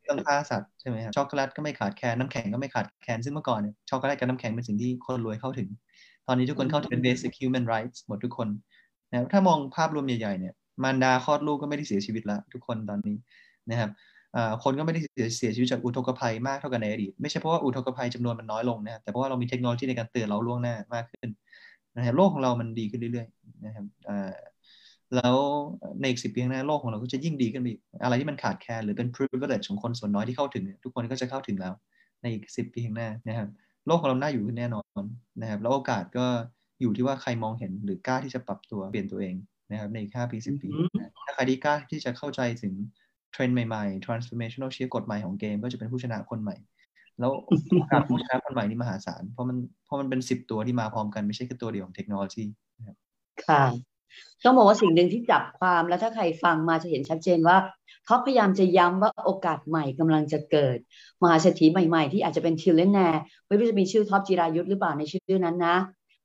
ต้องฆ่าสัตว์ใช่ไหมครับช็อกโกแลตก็ไม่ขาดแคลนน้ำแข็งก็ไม่ขาดแคลนซึ่งเมื่อก่อนเนี่ยช็อกโกแลตกับน้ำแข็งเป็นสิ่งที่คนรวยเข้าถึง ตอนนี้ทุกคนเข้าถึงเป็น basic human rights หมดทุกคนนะถ้ามองภาพรวมใหญ่ๆเนี่ยมารดาคลอดลูกก็ไม่ได้เสียชีวิตแล้วทุกคนตอนนี้นะครับ คนก็ไม่ได้เสียชีวิตจากอุทกภัยมากเท่ากันในอดีต ไม่ใช่เพราะว่าอุทกภัยจำนวนมันน้อยลงนะครับแต่เพราะว่าเรามีเทคโนโลยีในการเตือนเราล่วงหน้ามากขึ้นนะครับโลกของเรามันดีขึ้นเรื่อยๆนะครับแล้วในอีกสิปีข้างหน้าโลกของเราก็จะยิ่งดีขึ้นไปอะไรที่มันขาดแคลนหรือเป็น privilege ของคนส่วนน้อยที่เข้าถึง ทุกคนก็จะเข้าถึงแล้ว ในอีกสิปีข้างหน้านะครับโลกของเราน่าอยู่ขึ้นแน่นอนนะครับแล้วโอกาสก็อยู่ที่ว่าใครมองเห็นหรือกล้าที่จะปรับตัวเปลี่ยนตัวเองนะครับในอีกห้าปีสิบปีถ้าใครที่กล้าที่จะเข้าใจถึง เทรนด์ใหม่ๆ transformational shift กฎใหม่ของเกมก็จะเป็นผู้ชนะคนใหม่ แล้วการผู้ชนะคนใหม่นี่มหาศาล เพราะมันเพราะมันเป็นสิบตัวที่มาพร้อมกันไม่ใช่แค่ตัวเดียวของเทคโนโลยีค่ะ ต้องบอกว่าสิ่งหนึ่งที่จับความแล้วถ้าใครฟังมาจะเห็นชัดเจนว่าเขาพยายามจะย้ำว่าโอกาสใหม่กำลังจะเกิด มหาเศรษฐีใหม่ๆ ที่อาจจะเป็น trillionaire ไม่รู้จะมีชื่อท็อปจิรายุสหรือเปล่าในชื่อนั้นนะ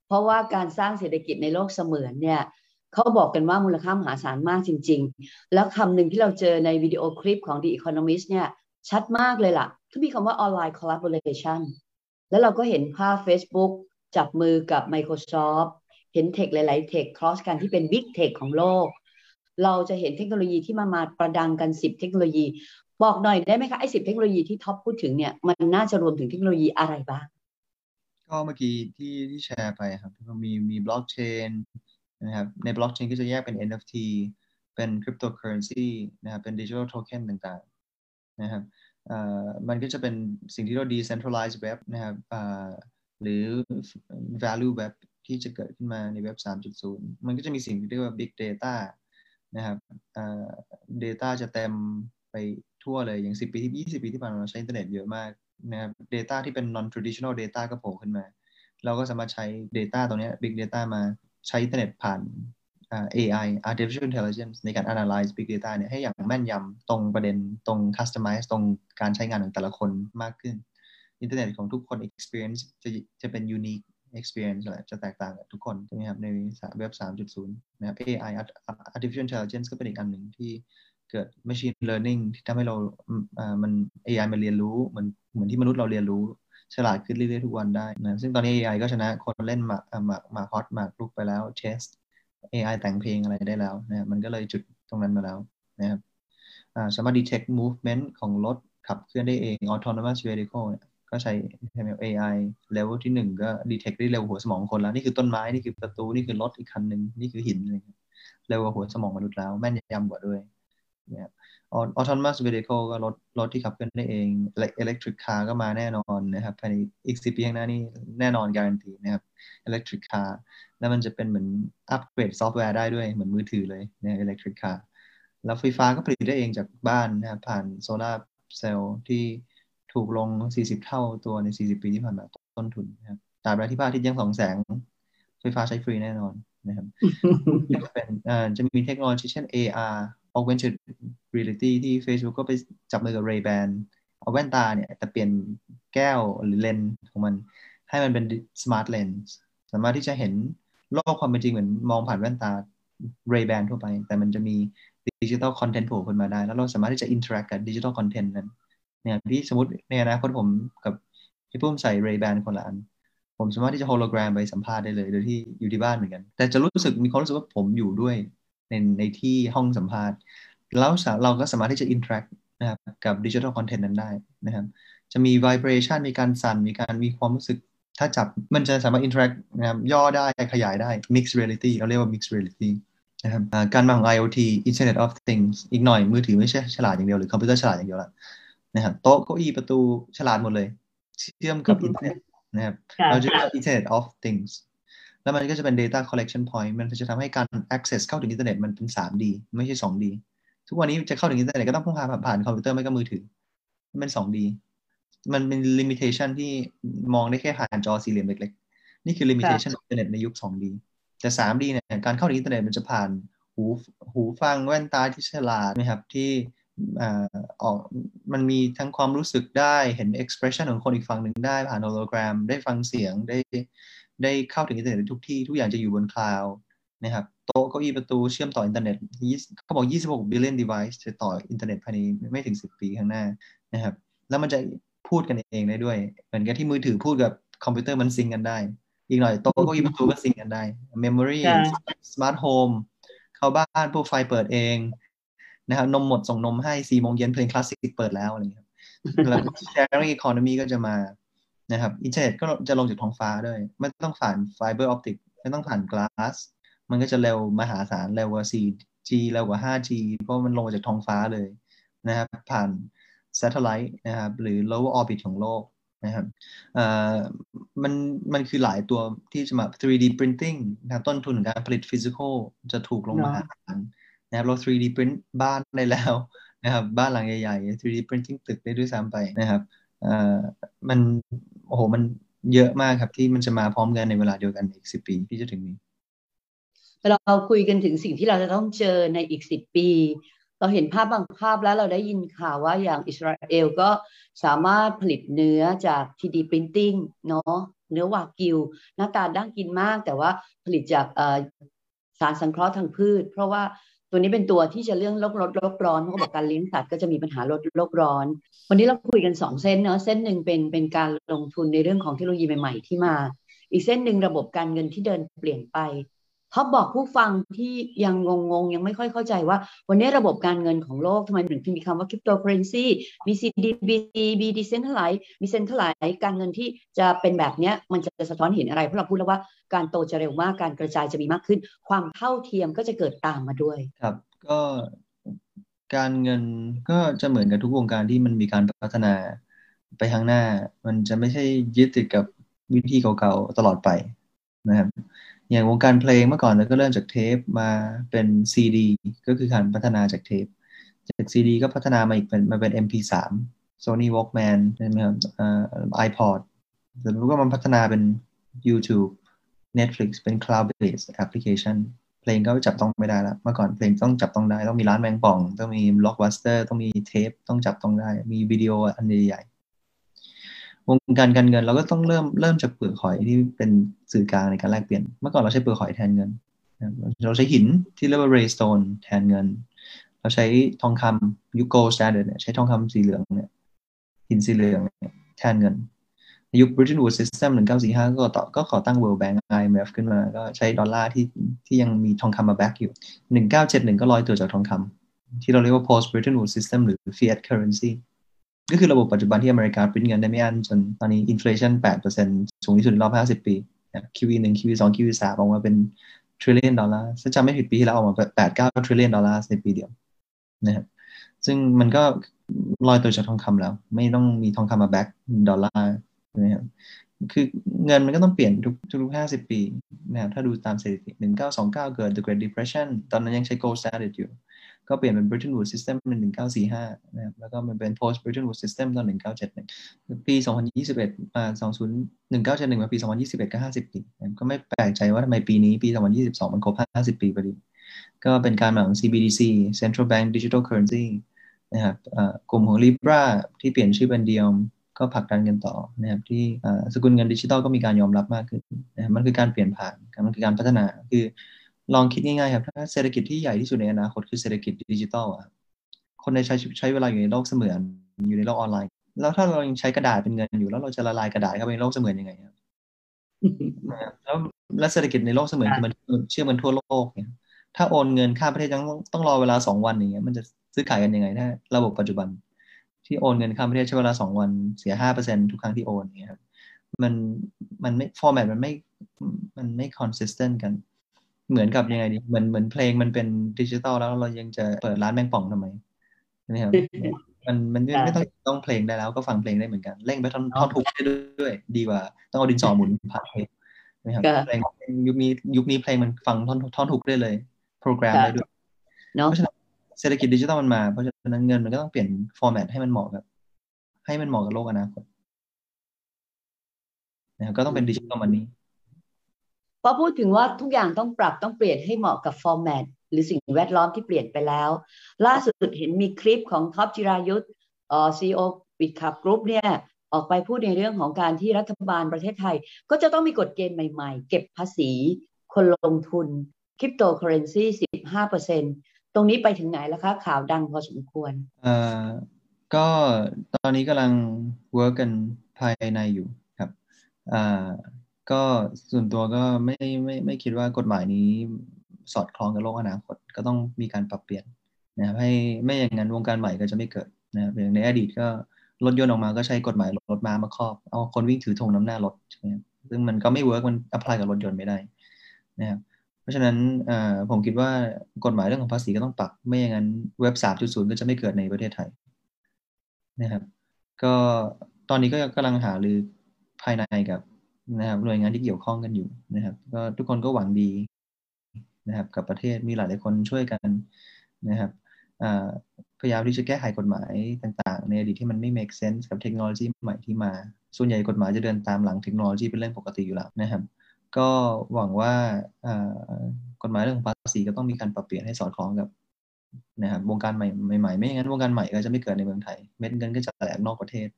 เพราะว่าการสร้างเศรษฐกิจในโลกเสมือนเนี่ย เขาบอกกันว่ามูลค่ามหาศาลมากจริง ๆ แล้วคำหนึ่งที่เราเจอในวิดีโอคลิปของ The Economist เนี่ย ชัดมากเลยล่ะที่มีคำว่า online collaboration แล้วเราก็เห็นภาพ Facebook จับมือกับ Microsoft เห็น tech หลาย ๆ tech cross กันที่เป็น Big Tech ของโลก เราจะเห็นเทคโนโลยีที่มามาประดังกันสิบเทคโนโลยี บอกหน่อยได้ไหมคะ ไอ้สิบเทคโนโลยีที่ท็อปพูดถึงเนี่ย มันน่าจะรวมถึงเทคโนโลยีอะไรบ้าง ก็เมื่อกี้ที่ที่แชร์ไปครับ มีมีบล็อกเชน นะครับในบล็อกเชนก็จะแยกเป็น NFT เป็นคริปโตเคอเรนซีนะครับเป็นดิจิทัลโทเค็นต่างๆนะครับมันก็จะเป็นสิ่งที่เรา decentralized web นะครับหรือ value web ที่จะเกิดขึ้นมาในเว็บ 3.0 มันก็จะมีสิ่งที่เรียกว่า big data นะครับ data จะเต็มไปทั่วเลย อย่าง 10 ปีที่ 20 ปีที่ผ่านมาเราใช้อินเทอร์เน็ตเยอะมากนะครับ data ที่เป็น non traditional data ก็โผล่ขึ้นมา เราก็สามารถใช้ data ตรงนี้ big data มา ใช้อินเทอร์เน็ตผ่าน AI artificial intelligence ในการ analyze big data เนี่ยให้อย่างแม่นยำตรงประเด็นตรง customize ตรงการใช้งานของแต่ละคนมากขึ้น อินเทอร์เน็ตของทุกคน experience จะจะเป็น unique experience จะแตกต่างกับทุกคนใช่ไหมครับในเว็บ 3.0 นะครับ AI artificial intelligence ก็เป็นอีกอันหนึ่งที่เกิด machine learning ที่ทำให้เราอ่ามัน AI มันเรียนรู้เหมือนเหมือนที่มนุษย์เราเรียนรู้ ฉลาดขึ้นเรื่อยๆทุกวันได้นะซึ่งตอนนี้ AI ก็ชนะคนเล่นหมากหมากหมากฮอสหมากรุกไปแล้ว chess AI แต่งเพลงอะไรได้แล้วนะมันก็เลยจุดตรงนั้นมาแล้วนะครับสามารถ detect movement ของรถขับเคลื่อนได้เอง autonomous vehicle ก็ใช้ AI level ที่หนึ่งก็ detect ได้เร็วหัวสมองคนแล้ว นี่คือต้นไม้ นี่คือประตู นี่คือรถอีกคันหนึ่งนี่คือหินอะไรเร็วกว่าหัวสมองมนุษย์แล้ว แม่นยำกว่าด้วยเนี่ย autonomous vehicle ก็รถรถที่ขับเคลื่อนได้เอง electric car ก็มาแน่นอนนะครับภายในอีกสิปีข้างหน้านี่แน่นอนการันตีนะครับ electric car แล้วมันจะเป็นเหมือนอัปเกรดซอฟต์แวร์ได้ด้วยเหมือนมือถือเลยเนี่ย electric car แล้วไฟฟ้าก็ผลิตได้เองจากบ้านนะครับผ่านโซลาร์เซลล์ที่ถูกลง 40 เท่าตัวใน 40 ปีที่ผ่านมาต้นทุนนะครับตราบใดที่พระอาทิตย์ยังสองแสง ไฟฟ้าใช้ฟรีแน่นอนนะครับจะเป็นจะมีเทคโนโลยีเช่น AR augmented reality ที่ Facebook ก็ไปจับมือกับ Ray-Ban เอาแว่นตาเนี่ย แต่เปลี่ยนแก้วหรือเลนส์ของมันให้มันเป็น smart lens สามารถที่จะเห็นโลกความเป็นจริงเหมือนมองผ่านแว่นตา Ray-Ban ทั่วไป แต่มันจะมี digital content โผล่ขึ้นมาได้ แล้วเราสามารถที่จะ interact กับ digital content นั้นเนี่ยพี่สมมติในอนาคตผมกับพี่ปุ้มใส่ Ray-Ban คนละอันผมสามารถที่จะโฮโลแกรมไปสัมภาษณ์ได้เลย โดยที่อยู่ที่บ้านเหมือนกัน แต่จะรู้สึกมีความรู้สึกว่าผมอยู่ด้วย ในในที่ห้องสัมภาษณ์ แล้วเราก็สามารถที่จะ interact นะครับกับ digital content นั้นได้นะครับ จะมี vibration มีการสั่น มีการมีความรู้สึก ถ้าจับมันจะสามารถ interact นะครับย่อได้ขยายได้ mixed reality เราเรียกว่า mixed reality นะครับการมาของ IoT Internet of Things อีกหน่อยมือถือไม่ใช่ฉลาดอย่างเดียวหรือคอมพิวเตอร์ฉลาดอย่างเดียวละนะครับโต๊ะเก้าอี้ประตูฉลาดหมดเลย เชื่อมกับอินเทอร์เน็ตนะครับเราจะเรียก Internet of Things แล้วมันก็จะเป็น data collection point มันจะทำให้การ access เข้าถึงอินเทอร์เน็ตมันเป็น 3D ไม่ใช่ 2D ทุกวันนี้จะเข้าถึงอินเทอร์เน็ตก็ต้องพึ่งพาผ่านคอมพิวเตอร์ไม่ก็มือถือ มันเป็น 2D มันเป็น limitation ที่มองได้แค่ผ่านจอสี่เหลี่ยมเล็กๆ นี่คือ limitation อินเทอร์เน็ตในยุค 2D แต่ 3D เนี่ยการเข้าถึงอินเทอร์เน็ตมันจะผ่านหูหูฟังแว่นตาที่ฉลาดนะครับที่ออกมันมีทั้งความรู้สึกได้เห็น expression ของคนอีกฝั่งหนึ่งได้ผ่านโฮโลแกรมได้ฟังเสียงได้ ได้เข้าถึงอินเทอร์เน็ตทุกที่ทุกอย่างจะอยู่บนคลาวด์นะครับโต๊ะเก้าอี้ประตูเชื่อมต่ออินเทอร์เน็ตเขาบอก 26 billion device จะต่ออินเทอร์เน็ตภายในไม่ถึง 10 ปีข้างหน้านะครับแล้วมันจะพูดกันเองได้ด้วย เหมือนกับที่มือถือพูดกับคอมพิวเตอร์มัน sync กันได้ อีกหน่อยโต๊ะเก้าอี้ประตูก็ sync กันได้ memory smart home เข้าบ้านพวกไฟเปิดเองนะครับนมหมดส่งนมให้สี่โมงเย็นเพลงคลาสสิกเปิดแล้วอะไรเงี้ยแล้ว sharing economy ก็จะมา นะครับอินเทอร์เน็ตก็จะลงจากท้องฟ้าด้วย ไม่ต้องผ่าน fiber optic ไม่ต้องผ่าน glassมันก็จะเร็วมหาศาลเร็วกว่า 4G เร็วกว่า 5G เพราะมันลงมาจากท้องฟ้าเลยนะครับผ่าน satellite นะครับหรือ lower orbit ของโลกนะครับมันมันคือหลายตัวที่จะมา 3D printing นะครับต้นทุนการผลิต physical จะถูกลงมาหาศาลนะครับเรา 3D print บ้านได้แล้วนะครับบ้านหลังใหญ่ๆ 3D printing ตึกได้ด้วยซ้ำไปนะครับ มันโอ้โหมันเยอะมากครับที่มันจะมาพร้อมกันในเวลาเดียวกันอีกสิบปีที่จะถึงนี้เราคุยกันถึงสิ่งที่เราจะต้องเจอในอีกสิบปี เราเห็นภาพบางภาพแล้วเราได้ยินข่าวว่าอย่างอิสราเอลก็สามารถผลิตเนื้อจาก 3D Printing เนาะเนื้อวากิว หน้าตาด้างกินมาก แต่ว่าผลิตจากสารสังเคราะห์ทางพืช เพราะว่า ตัวนี้เป็นตัวที่จะเรื่องโลกลดโลกร้อนเพราะบอกการเลี้ยงสัตว์ก็จะมีปัญหาลดโลกร้อน วันนี้เราคุยกันสองเส้นเนาะเส้นหนึ่งเป็นเป็นการลงทุนในเรื่องของเทคโนโลยีใหม่ ๆ ที่มา อีกเส้นหนึ่งระบบการเงินที่เดินเปลี่ยนไป เขาบอกผู้ฟังที่ยังงงๆ ยังไม่ค่อยเข้าใจว่า วันนี้ระบบการเงินของโลกทำไมถึงมีคำว่าคริปโตเคอเรนซีมี CDBC มี decentralized มี centralized การเงินที่จะเป็นแบบนี้มันจะสะท้อนเห็นอะไร เพราะเราพูดแล้วว่าการโตจะเร็วมากการกระจายจะมีมากขึ้น ความเท่าเทียมก็จะเกิดตามมาด้วย ครับ ก็การเงินก็จะเหมือนกับทุกวงการที่มันมีการพัฒนาไปข้างหน้า มันจะไม่ใช่ยึดติดกับวิธีเก่าๆตลอดไปนะครับ อย่างวงการเพลงเมื่อก่อนเราก็เริ่มจากเทปมาเป็นซีดีก็คือการพัฒนาจากเทป จากซีดีก็พัฒนามาอีกเป็นมาเป็น MP3 Sony Walkman ใช่ไหมครับเอ่อ iPod แล้วก็มันพัฒนาเป็น YouTube Netflix เป็น cloud based application เพลงก็จับต้องไม่ได้แล้วเมื่อก่อนเพลงต้องจับต้องได้ ต้องมีร้านแมงป่อง ต้องมีล็อกบัสเตอร์ต้องมีเทป ต้องจับต้องได้ มีวิดีโออันใหญ่ วงการการเงินเราก็ต้องเริ่มเริ่มจากเปลือกหอยที่เป็นสื่อกลางในการแลกเปลี่ยน เมื่อก่อนเราใช้เปลือกหอยแทนเงิน เราใช้หินที่เรียกว่า ray stone แทนเงิน เราใช้ทองคำยุค gold standard เนี่ยใช้ทองคำสีเหลืองเนี่ยหินสีเหลืองแทนเงินยุค Bretton Woods System 1945 ก็ต่อก็ก่อตั้ง World Bank IMF ขึ้นมา ก็ใช้ดอลลาร์ที่ที่ยังมีทองคำมา back อยู่ 1971 ก็ลอยตัวจากทองคำที่เราเรียกว่า post Bretton Woods System หรือ fiat currency ก็คือระบบปัจจุบันที่อเมริกาพิมพ์เงินได้ไม่อั้นจนตอนนี้ inflation 8%สูงที่สุดในรอบ 50 ปี QE 1 QE 2 QE 3ออกมาเป็น trillion ดอลลาร์ถ้าจำไม่ผิดปีที่แล้วออกมา8 9 trillion ดอลลาร์ในปีเดียวนะครับซึ่งมันก็ลอยตัวจากทองคำแล้ว ไม่ต้องมีทองคำมาแบ็กดอลลาร์นะครับคือเงินมันก็ต้องเปลี่ยนทุกทุกห้าสิบปีนะครับถ้าดูตามสถิติหนึ่งเก้าสองเก้าเกิด the Great Depression ตอนนั้นยังใช้ gold standard อยู่ ก็เปลี่ยนเป็น Bretton Woods System เป็น1945นะครับแล้วก็มันเป็น Post Bretton Woods System ตอน 1971 ปี 2021มา20 1971มาปี 2021 ก็ 50 ปี ก็ไม่แปลกใจว่าทำไมปีนี้ปี 2022 มันครบ 50 ปีพอดี ก็เป็นการมาของ CBDC Central Bank Digital Currency นะครับกลุ่มของ Libra ที่เปลี่ยนชื่อเป็น Diom ก็ผลักดันกันต่อนะครับที่สกุลเงินดิจิทัลก็มีการยอมรับมากขึ้นนะมันคือการเปลี่ยนผ่านมันคือการพัฒนาคือ ลองคิดง่ายๆครับถ้าเศรษฐกิจที่ใหญ่ที่สุดในอนาคตคือเศรษฐกิจดิจิทัลอะคนในใช้ใช้เวลาอยู่ในโลกเสมือนอยู่ในโลกออนไลน์ แล้วถ้าเรายังใช้กระดาษเป็นเงินอยู่ แล้วเราจะละลายกระดาษเข้าไปในโลกเสมือนยังไงครับแล้วแล้วเศรษฐกิจในโลกเสมือนคือมันเชื่อมกันทั่วโลกเนี่ยถ้าโอนเงินข้ามประเทศยังต้องรอเวลาสองวันอย่างเงี้ยมันจะซื้อขายกันยังไงถ้าระบบปัจจุบัน ที่โอนเงินข้ามประเทศใช้เวลาสองวันเสียห้าเปอร์เซ็นต์ทุกครั้งที่โอนอย่างเงี้ยครับมันมันไม่ format มันไม่มันไม่ consistent กัน เหมือนกับยังไงดีเหมือนเหมือนเพลงมันเป็นดิจิตอลแล้วเรายังจะเปิดร้านแมงป่องทำไมนะครับมันมันไม่ต้องต้องเพลงได้แล้วก็ฟังเพลงได้เหมือนกันเล่งไปท่อนท่อนทุกได้ด้วย ดีกว่า ต้องเอาดินสอหมุนผ่านเพลงนะครับเพลงยุคนี้ยุคนี้เพลงมันฟังท่อนท่อนฮุกได้เลย โปรแกรมได้ด้วยเพราะฉะนั้นเศรษฐกิจดิจิตอลมันมา เพราะฉะนั้นเงินมันก็ต้องเปลี่ยน format ให้มันเหมาะกับให้มันเหมาะกับโลกอนาคตนะครับก็ต้องเป็น digital money พอพูดถึงว่าทุกอย่างต้องปรับต้องเปลี่ยนให้เหมาะกับ format หรือสิ่งแวดล้อมที่เปลี่ยนไปแล้ว ล่าสุดเห็นมีคลิปของท็อปจิรายุทธ์CEO Bitkub Group เนี่ยออกไปพูดในเรื่องของการที่รัฐบาลประเทศไทย ก็จะต้องมีกฎเกณฑ์ใหม่ๆ เก็บภาษี คนลงทุนคริปโตเคอเรนซีสิบห้าเปอร์เซ็นตรงนี้ไปถึงไหนแล้วคะ ข่าวดังพอสมควรเอ่อก็ตอนนี้กำลัง work กันภายในอยู่ครับอ่า ก็ส่วนตัวก็ไม่ไม่ไม่คิดว่ากฎหมายนี้สอดคล้องกับโลกอนาคตก็ต้องมีการปรับเปลี่ยนนะครับให้ไม่อย่างนั้นวงการใหม่ก็จะไม่เกิดนะครับอย่างในอดีตก็รถยนต์ออกมาก็ใช้กฎหมายรถม้ามาครอบ เอาคนวิ่งถือธงนำหน้ารถใช่ไหมซึ่งมันก็ไม่ work มัน apply กับรถยนต์ไม่ได้นะครับเพราะฉะนั้นผมคิดว่ากฎหมายเรื่องของภาษีก็ต้องปรับไม่อย่างนั้นเว็บ 3.0 ก็จะไม่เกิดในประเทศไทยนะครับ ก็ตอนนี้ก็กำลังหารือภายในกับ นะครับหน่วยงานที่เกี่ยวข้องกันอยู่นะครับ ก็ทุกคนก็หวังดีนะครับ กับประเทศมีหลายหลายคนช่วยกันนะครับพยายามที่จะแก้ไขกฎหมายต่าง ๆ ในอดีตที่มันไม่ make sense กับเทคโนโลยีใหม่ที่มา ส่วนใหญ่กฎหมายจะเดินตามหลังเทคโนโลยีเป็นเรื่องปกติอยู่แล้วนะครับ ก็หวังว่ากฎหมายเรื่องภาษีก็ต้องมีการปรับเปลี่ยนให้สอดคล้องกับนะครับวงการใหม่ใหม่ไม่อย่างนั้นวงการใหม่ก็จะไม่เกิดในเมืองไทย เม็ดเงินก็จะแหลกนอกประเทศ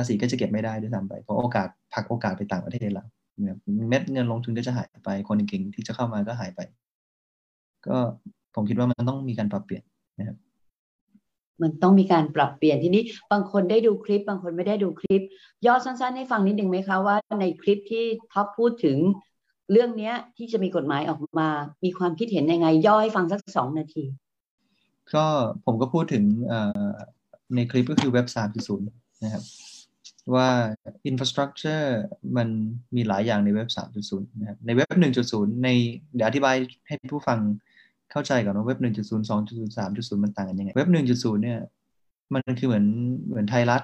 าษีก็จะเก็บไม่ได้ด้วยซ้ำไป เพราะโอกาสพักโอกาสไปต่างประเทศแล้วเม็ดเงินลงทุนก็จะหายไป คนเก่งๆที่จะเข้ามาก็หายไป ก็ผมคิดว่ามันต้องมีการปรับเปลี่ยนนะครับมันต้องมีการปรับเปลี่ยนทีนี้บางคนได้ดูคลิป บางคนไม่ได้ดูคลิปย่อสั้นๆ ให้ฟังนิดนึงไหมคะว่าในคลิปที่ท็อปพูดถึง เรื่องนี้ที่จะมีกฎหมายออกมา มีความคิดเห็นยังไง ย่อให้ฟังสักสองนาที ก็ผมก็พูดถึงในคลิปก็คือเว็บ3.0นะครับ ว่า infrastructure มันมีหลายอย่างในเว็บ 3.0 นะครับ ในเว็บ 1.0 ในเดี๋ยวอธิบายให้ผู้ฟังเข้าใจก่อนว่าเว็บ 1.0 2.0 3.0 มันต่างกันยังไง เว็บ 1.0 เนี่ย มันคือเหมือนเหมือนไทยรัฐ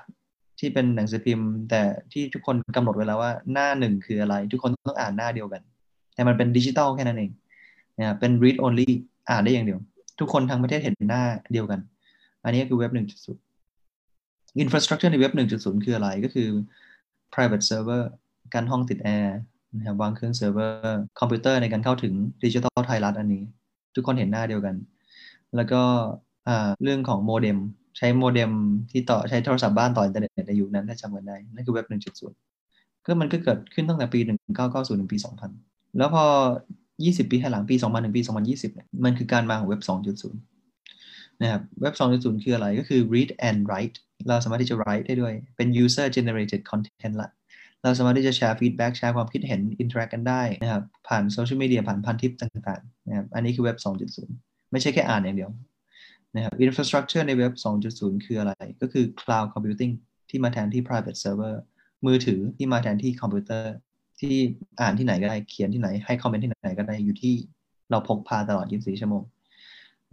ที่เป็นหนังสือพิมพ์ แต่ที่ทุกคนกำหนดไว้แล้วว่าหน้าหนึ่งคืออะไร ทุกคนต้องอ่านหน้าเดียวกัน แต่มันเป็นดิจิตอลแค่นั้นเองนะเป็น read only อ่านได้อย่างเดียว ทุกคนทั้งประเทศเห็นหน้าเดียวกัน อันนี้คือเว็บ 1.0 infrastructure ในเว็บ 1.0 คืออะไรก็คือ private server การห้องติดแอร์นะครับวางเครื่องเซิร์ฟเวอร์คอมพิวเตอร์ในการเข้าถึงดิจิทัลไทยรัฐอันนี้ ทุกคนเห็นหน้าเดียวกัน แล้วก็เรื่องของโมเด็มใช้โมเด็มที่ต่อใช้โทรศัพท์บ้านต่ออินเทอร์เน็ตในยุคนั้นถ้าจำกันได้ นั่นคือเว็บ 1.0 ก็มันก็เกิดขึ้นตั้งแต่ปี 1990 ถึงปี 2000 แล้วพอ 20 ปีให้หลังปี 2000 ถึงปี 2020 เนี่ยมันคือการมาของเว็บ 2.0 นะครับเว็บ 2.0 คืออะไรก็คือ read and write เราสามารถที่จะ write ได้ด้วย เป็น user generated content ละ เราสามารถที่จะแชร์ feedback แชร์ความคิดเห็น interact กันได้นะครับ ผ่านโซเชียลมีเดียผ่านพันทิปต่างๆนะครับอันนี้คือเว็บ 2.0 ไม่ใช่แค่อ่านอย่างเดียวนะครับ infrastructure ในเว็บ 2.0 คืออะไร ก็คือ cloud computing ที่มาแทนที่ private server มือถือที่มาแทนที่คอมพิวเตอร์ ที่อ่านที่ไหนก็ได้ เขียนที่ไหน ให้คอมเมนต์ที่ไหนก็ได้ อยู่ที่เราพกพาตลอด 24 ชั่วโมง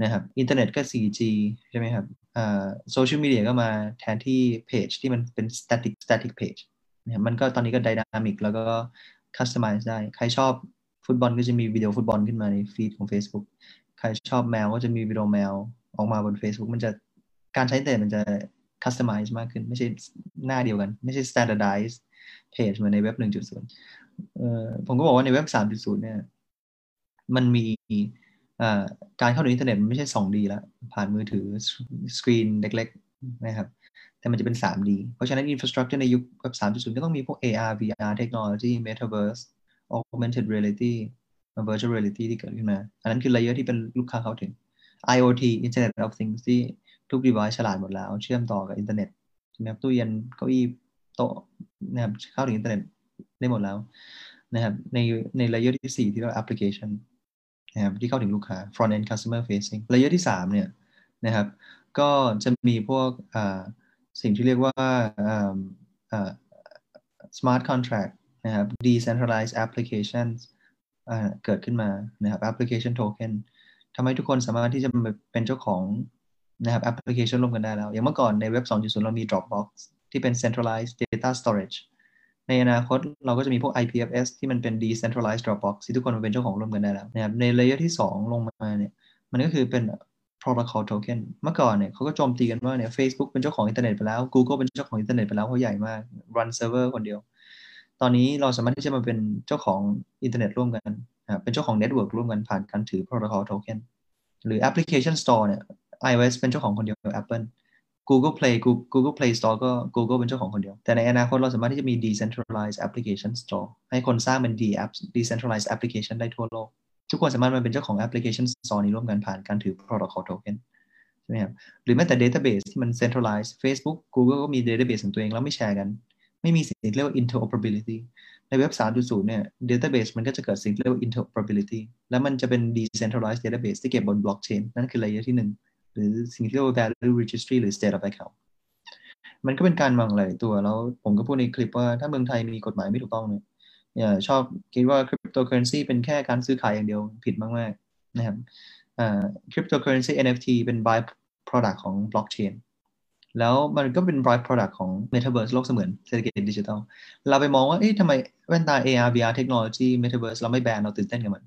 นะครับอินเทอร์เน็ตก็ 4G ใช่ไหมครับโซเชียลมีเดียก็มาแทนที่เพจที่มันเป็น static static page เนี่ยมันก็ตอนนี้ก็ dynamic แล้วก็ customize ได้ ใครชอบฟุตบอลก็จะมีวิดีโอฟุตบอลขึ้นมาใน feed ของ Facebook ใครชอบแมวก็จะมีวิดีโอแมวออกมาบน Facebook มันจะการใช้แต่มันจะ customize มากขึ้น ไม่ใช่หน้าเดียวกัน ไม่ใช่ standardize page เหมือนในเว็บ 1.0เอ่อผมก็บอกว่าในเว็บ 3.0 เนี่ย มันมี การเข้าถึงอินเทอร์เน็ตมันไม่ใช่ 2D แล้ว ผ่านมือถือสกรีนเล็กๆนะครับ แต่มันจะเป็น 3D เพราะฉะนั้น infrastructure ในยุคเว็บ3.0 ก็ต้องมีพวก AR VR technology metaverse augmented reality virtual reality ที่เกิดขึ้นมา อันนั้นคือ layer ที่เป็นลูกค้าเข้าถึง IoT Internet of Things ที่ทุก device ฉลาดหมดแล้ว เชื่อมต่อกับอินเทอร์เน็ตใช่ไหมครับตู้เย็นเก้าอี้โต๊ะนะครับเข้าถึงอินเทอร์เน็ตได้หมดแล้วนะครับในใน layer ที่ 4 ที่เรียกว่า application นะครับที่เข้าถึงลูกค้า front end customer facing layer ที่3เนี่ยนะครับก็จะมีพวกสิ่งที่เรียกว่า smart contract นะครับ decentralized applications เกิดขึ้นมานะครับ application token ทำให้ทุกคนสามารถที่จะเป็นเจ้าของนะครับ application ร่วมกันได้แล้ว อย่างเมื่อก่อนในเว็บ 2.0 เรามี Dropbox ที่เป็น centralized data storage ในอนาคตเราก็จะมีพวก IPFS ที่มันเป็น decentralized Dropbox ที่ทุกคนมาเป็นเจ้าของร่วมกันได้แล้วนะครับใน layer ที่ 2 ลงมาเนี่ยมันก็คือเป็น protocol token เมื่อก่อนเนี่ยเขาก็โจมตีกันว่าเนี่ย Facebook เป็นเจ้าของอินเทอร์เน็ตไปแล้ว Google เป็นเจ้าของอินเทอร์เน็ตไปแล้วเพราะใหญ่มาก run server คนเดียว ตอนนี้เราสามารถที่จะมาเป็นเจ้าของอินเทอร์เน็ตร่วมกันนะเป็นเจ้าของ network ร่วมกันผ่านการถือ protocol token หรือ application store เนี่ย iOS เป็นเจ้าของคนเดียว Apple Google Play Google Play Store ก็ Google เป็นเจ้าของคนเดียว แต่ในอนาคตเราสามารถที่จะมี decentralized application store ให้คนสร้างเป็น d-app decentralized application ได้ทั่วโลก ทุกคนสามารถมาเป็นเจ้าของ application store นี้ร่วมกันผ่านการถือ protocol token ใช่ไหมครับหรือแม้แต่ database ที่มัน centralized Facebook Google ก็มี database ของตัวเองแล้วไม่แชร์กัน ไม่มีสิ่งที่เรียกว่า interoperability ในเว็บ 3.0 เนี่ย database มันก็จะเกิดสิ่งเรียกว่า interoperability แล้วมันจะเป็น decentralized database ที่เก็บบน blockchain นั่นคือ layer ที่1 หรือสิ่งที่เรียกว่า value registry หรือ state of account มันก็เป็นการวางหลายตัว แล้วผมก็พูดในคลิปว่าถ้าเมืองไทยมีกฎหมายไม่ถูกต้องเนี่ยอย่าชอบคิดว่าคริปโตเคอเรนซีเป็นแค่การซื้อขายอย่างเดียวผิดมากๆนะครับคริปโตเคอเรนซี NFT เป็น by product ของบล็อกเชนแล้วมันก็เป็น by product ของ Metaverse โลกเสมือนเศรษฐกิจดิจิทัล เราไปมองว่า เอ๊ะทำไมแว่นตา AR VR เทคโนโลยี Metaverse เราไม่แบน เราตื่นเต้นกับมัน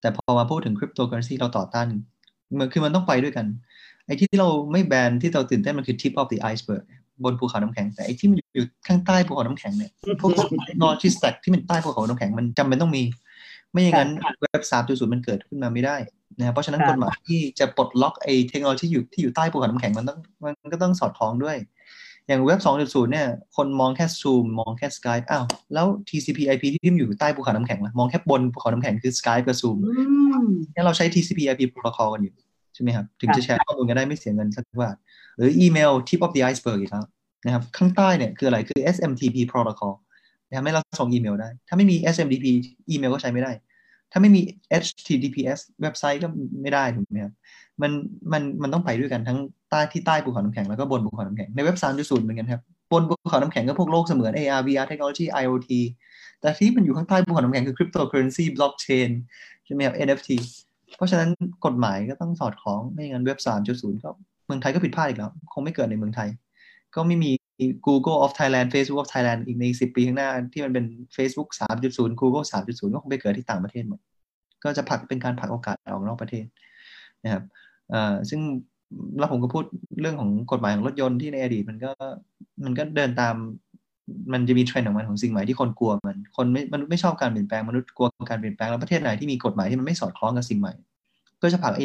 แต่พอมาพูดถึงคริปโตเคอเรนซีเราต่อต้าน มันคือมันต้องไปด้วยกัน ไอ้ที่เราไม่แบนที่เราตื่นเต้นมันคือ tip of the iceberg บนภูเขาน้ำแข็งแต่ไอ้ที่มันอยู่ข้างใต้ภูเขาน้ำแข็งเนี่ยพวกนอนที่ stack ที่มันใต้ภูเขาน้ำแข็งมันจำเป็นต้องมี ไม่อย่างนั้นเว็บสามจุดศูนย์มันเกิดขึ้นมาไม่ได้นะครับเพราะฉะนั้นกฎหมายที่จะปลดล็อกไอ้เทคโนโลยีที่อยู่ที่อยู่ใต้ภูเขาน้ำแข็งมันต้องมันก็ต้องสอดคล้องด้วย อย่างเว็บ 2.0 เนี่ย คนมองแค่ Zoom มองแค่ Skype อ้าว แล้ว TCP/IP ที่มันอยู่ใต้ภูเขาน้ำแข็งล่ะ มองแค่บนภูเขาน้ำแข็งคือ Skype กับ Zoom เนี่ยเราใช้ TCP/IP protocol กันอยู่ ใช่ไหมครับ ถึงจะแชร์ข้อมูลกันได้ไม่เสียเงินสักบาทหรืออีเมล tip of the iceberg อีกแล้วนะครับ ข้างใต้เนี่ยคืออะไรคือ SMTP protocol ทำให้เราส่งอีเมลได้ ถ้าไม่มี SMTP อีเมลก็ใช้ไม่ได้ ถ้าไม่มี HTTPS เว็บไซต์ก็ไม่ได้ถูกไหมครับ มันมันมันต้องไปด้วยกันทั้งใต้ที่ใต้ภูเขาน้ำแข็งแล้วก็บนภูเขาน้ำแข็งในเว็บ3.0เหมือนกันครับบนภูเขาน้ำแข็งก็พวกโลกเสมือน AR VR เทคโนโลยี IoT แต่ที่มันอยู่ข้างใต้ภูเขาน้ำแข็งคือ cryptocurrency blockchain ใช่ไหมครับ NFT เพราะฉะนั้นกฎหมายก็ต้องสอดคล้องไม่งั้นเว็บ3.0ก็เมืองไทยก็ผิดพลาดอีกแล้ว คงไม่เกิดในเมืองไทย ก็ไม่มี Google of Thailand Facebook of Thailand อีกใน10 ปีข้างหน้าที่มันเป็น Facebook 3.0 Google 3.0 ก็คงไปเกิดที่ต่างประเทศหมดก็จะผลักเป็นการผลักโอกาสออกนอกประเทศนะครับ ซึ่งแล้วผมก็พูดเรื่องของกฎหมายของรถยนต์ที่ในอดีตมันก็มันก็เดินตามมันจะมีเทรนด์ของมันของสิ่งใหม่ที่คนกลัวมัน คนไม่มนุษย์ไม่ชอบการเปลี่ยนแปลงมนุษย์กลัวการเปลี่ยนแปลงแล้วประเทศไหนที่มีกฎหมายที่มันไม่สอดคล้องกับสิ่งใหม่ ก็จะผลักให้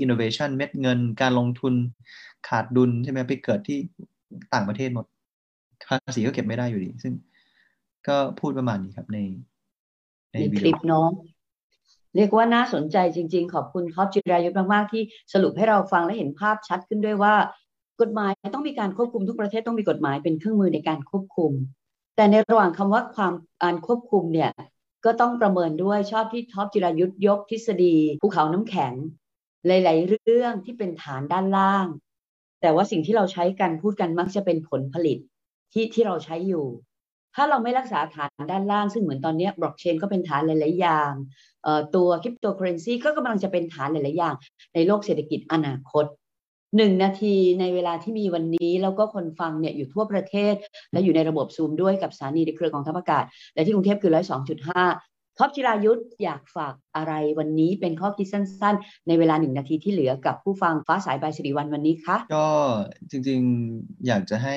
อินโนเวชันเม็ดเงินการลงทุนขาดดุลใช่ไหมไปเกิดที่ต่างประเทศหมดภาษีก็เก็บไม่ได้อยู่ดี ซึ่งก็พูดประมาณนี้ครับในในคลิปน้อง เรียกว่าน่าสนใจจริง ๆ ขอบคุณครับจิรายุทธมากๆที่สรุปให้เราฟังและเห็นภาพชัดขึ้นด้วยว่า กฎหมายต้องมีการควบคุมทุกประเทศต้องมีกฎหมายเป็นเครื่องมือในการควบคุม แต่ในระหว่างคำว่าความการควบคุมเนี่ยก็ต้องประเมินด้วยชอบที่ท็อปจิรายุทธยกทฤษฎีภูเขาน้ำแข็ง หลาย ๆ เรื่องที่เป็นฐานด้านล่าง แต่ว่าสิ่งที่เราใช้กันพูดกันมักจะเป็นผลผลิตที่ที่เราใช้อยู่ ถ้าเราไม่รักษาฐานด้านล่าง ซึ่งเหมือนตอนนี้บล็อกเชนก็เป็นฐานหลาย ๆ อย่างตัวคริปโตเคอเรนซีก็กำลังจะเป็นฐานหลาย ๆ อย่าง ในโลกเศรษฐกิจอนาคตหนึ่งนาทีในเวลาที่มีวันนี้แล้วก็คนฟังเนี่ยอยู่ทั่วประเทศ และอยู่ในระบบซูมด้วยกับสถานีในเครือของทัพอากาศ และที่กรุงเทพคือร้อยสองจุดห้า ท็อปจิรายุทธอยากฝากอะไรวันนี้เป็นข้อคิดสั้น ๆ ในเวลาหนึ่งนาทีที่เหลือกับผู้ฟังฟ้าสายใบสิริวันวันนี้คะก็จริงๆอยากจะให้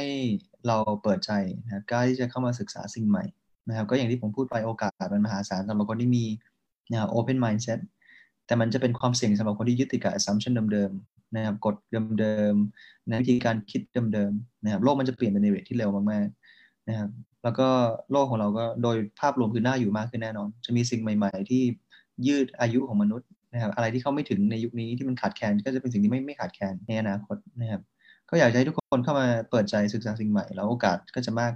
เราเปิดใจนะกล้าที่จะเข้ามาศึกษาสิ่งใหม่นะครับ ก็อย่างที่ผมพูดไปโอกาสมันมหาศาลสำหรับคนที่มีนะครับ open mindset แต่มันจะเป็นความเสี่ยงสำหรับคนที่ยึดติดกับ assumption เดิมๆนะครับกฎเดิมๆนะวิธีการคิดเดิมๆนะครับโลกมันจะเปลี่ยนไปในเวทที่เร็วมากๆ นะครับ แล้วก็โลกของเราก็โดยภาพรวมคือน่าอยู่มากขึ้นแน่นอน จะมีสิ่งใหม่ ๆ ที่ยืดอายุของมนุษย์นะครับ อะไรที่เขาไม่ถึงในยุคนี้ที่มันขาดแคลนก็จะเป็นสิ่งที่ไม่ไม่ขาดแคลนในอนาคตนะครับ ก็อยากให้ทุกคนเข้ามาเปิดใจศึกษาสิ่งใหม่ แล้วโอกาสก็จะมาก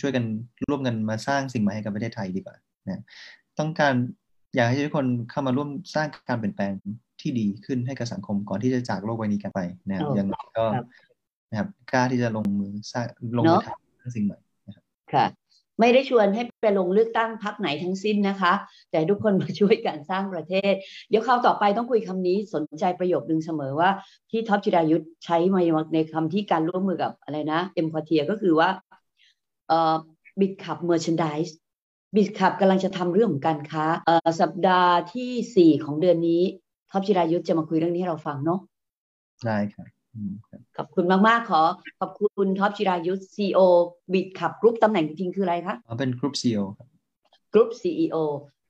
ช่วยกันร่วมกันมาสร้างสิ่งใหม่ให้กับประเทศไทยดีกว่านะต้องการอยากให้ทุกคนเข้ามาร่วมสร้างการเปลี่ยนแปลงที่ดีขึ้นให้กับสังคมก่อนที่จะจากโลกใบนี้กันไปนะครับอย่างไรก็นะครับกล้าที่จะลงมือสร้างลงมือทำสิ่งใหม่นะ ค่ะ ไม่ได้ชวนให้ไปลงเลือกตั้งพักไหนทั้งสิ้นนะคะ แต่ทุกคนมาช่วยกันสร้างประเทศ เดี๋ยวคราวต่อไปต้องคุยคำนี้สนใจประโยคนึงเสมอว่าที่ท็อปจิรายุทธ์ใช้มาในคำที่การร่วมมือกับอะไรนะเอ็มพอเทียก็คือว่าเอ่อบิดขับเมอร์ชันดิสบิสคับกำลังจะทำเรื่องของการค้าสัปดาห์ที่สี่ของเดือนนี้ท็อปจิรายุทธ์จะมาคุยเรื่องนี้ให้เราฟังเนาะได้ครับ ขอบคุณมากๆ ขอขอบคุณท็อปจิรายุทธ CEO Bitkub Group ตำแหน่งจริงคืออะไรคะเป็น Group CEO ครับ Group CEO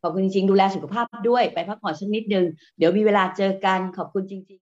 ขอบคุณจริงๆ ดูแลสุขภาพด้วยไปพักผ่อนสักนิดนึง เดี๋ยวมีเวลาเจอกันขอบคุณจริง ๆ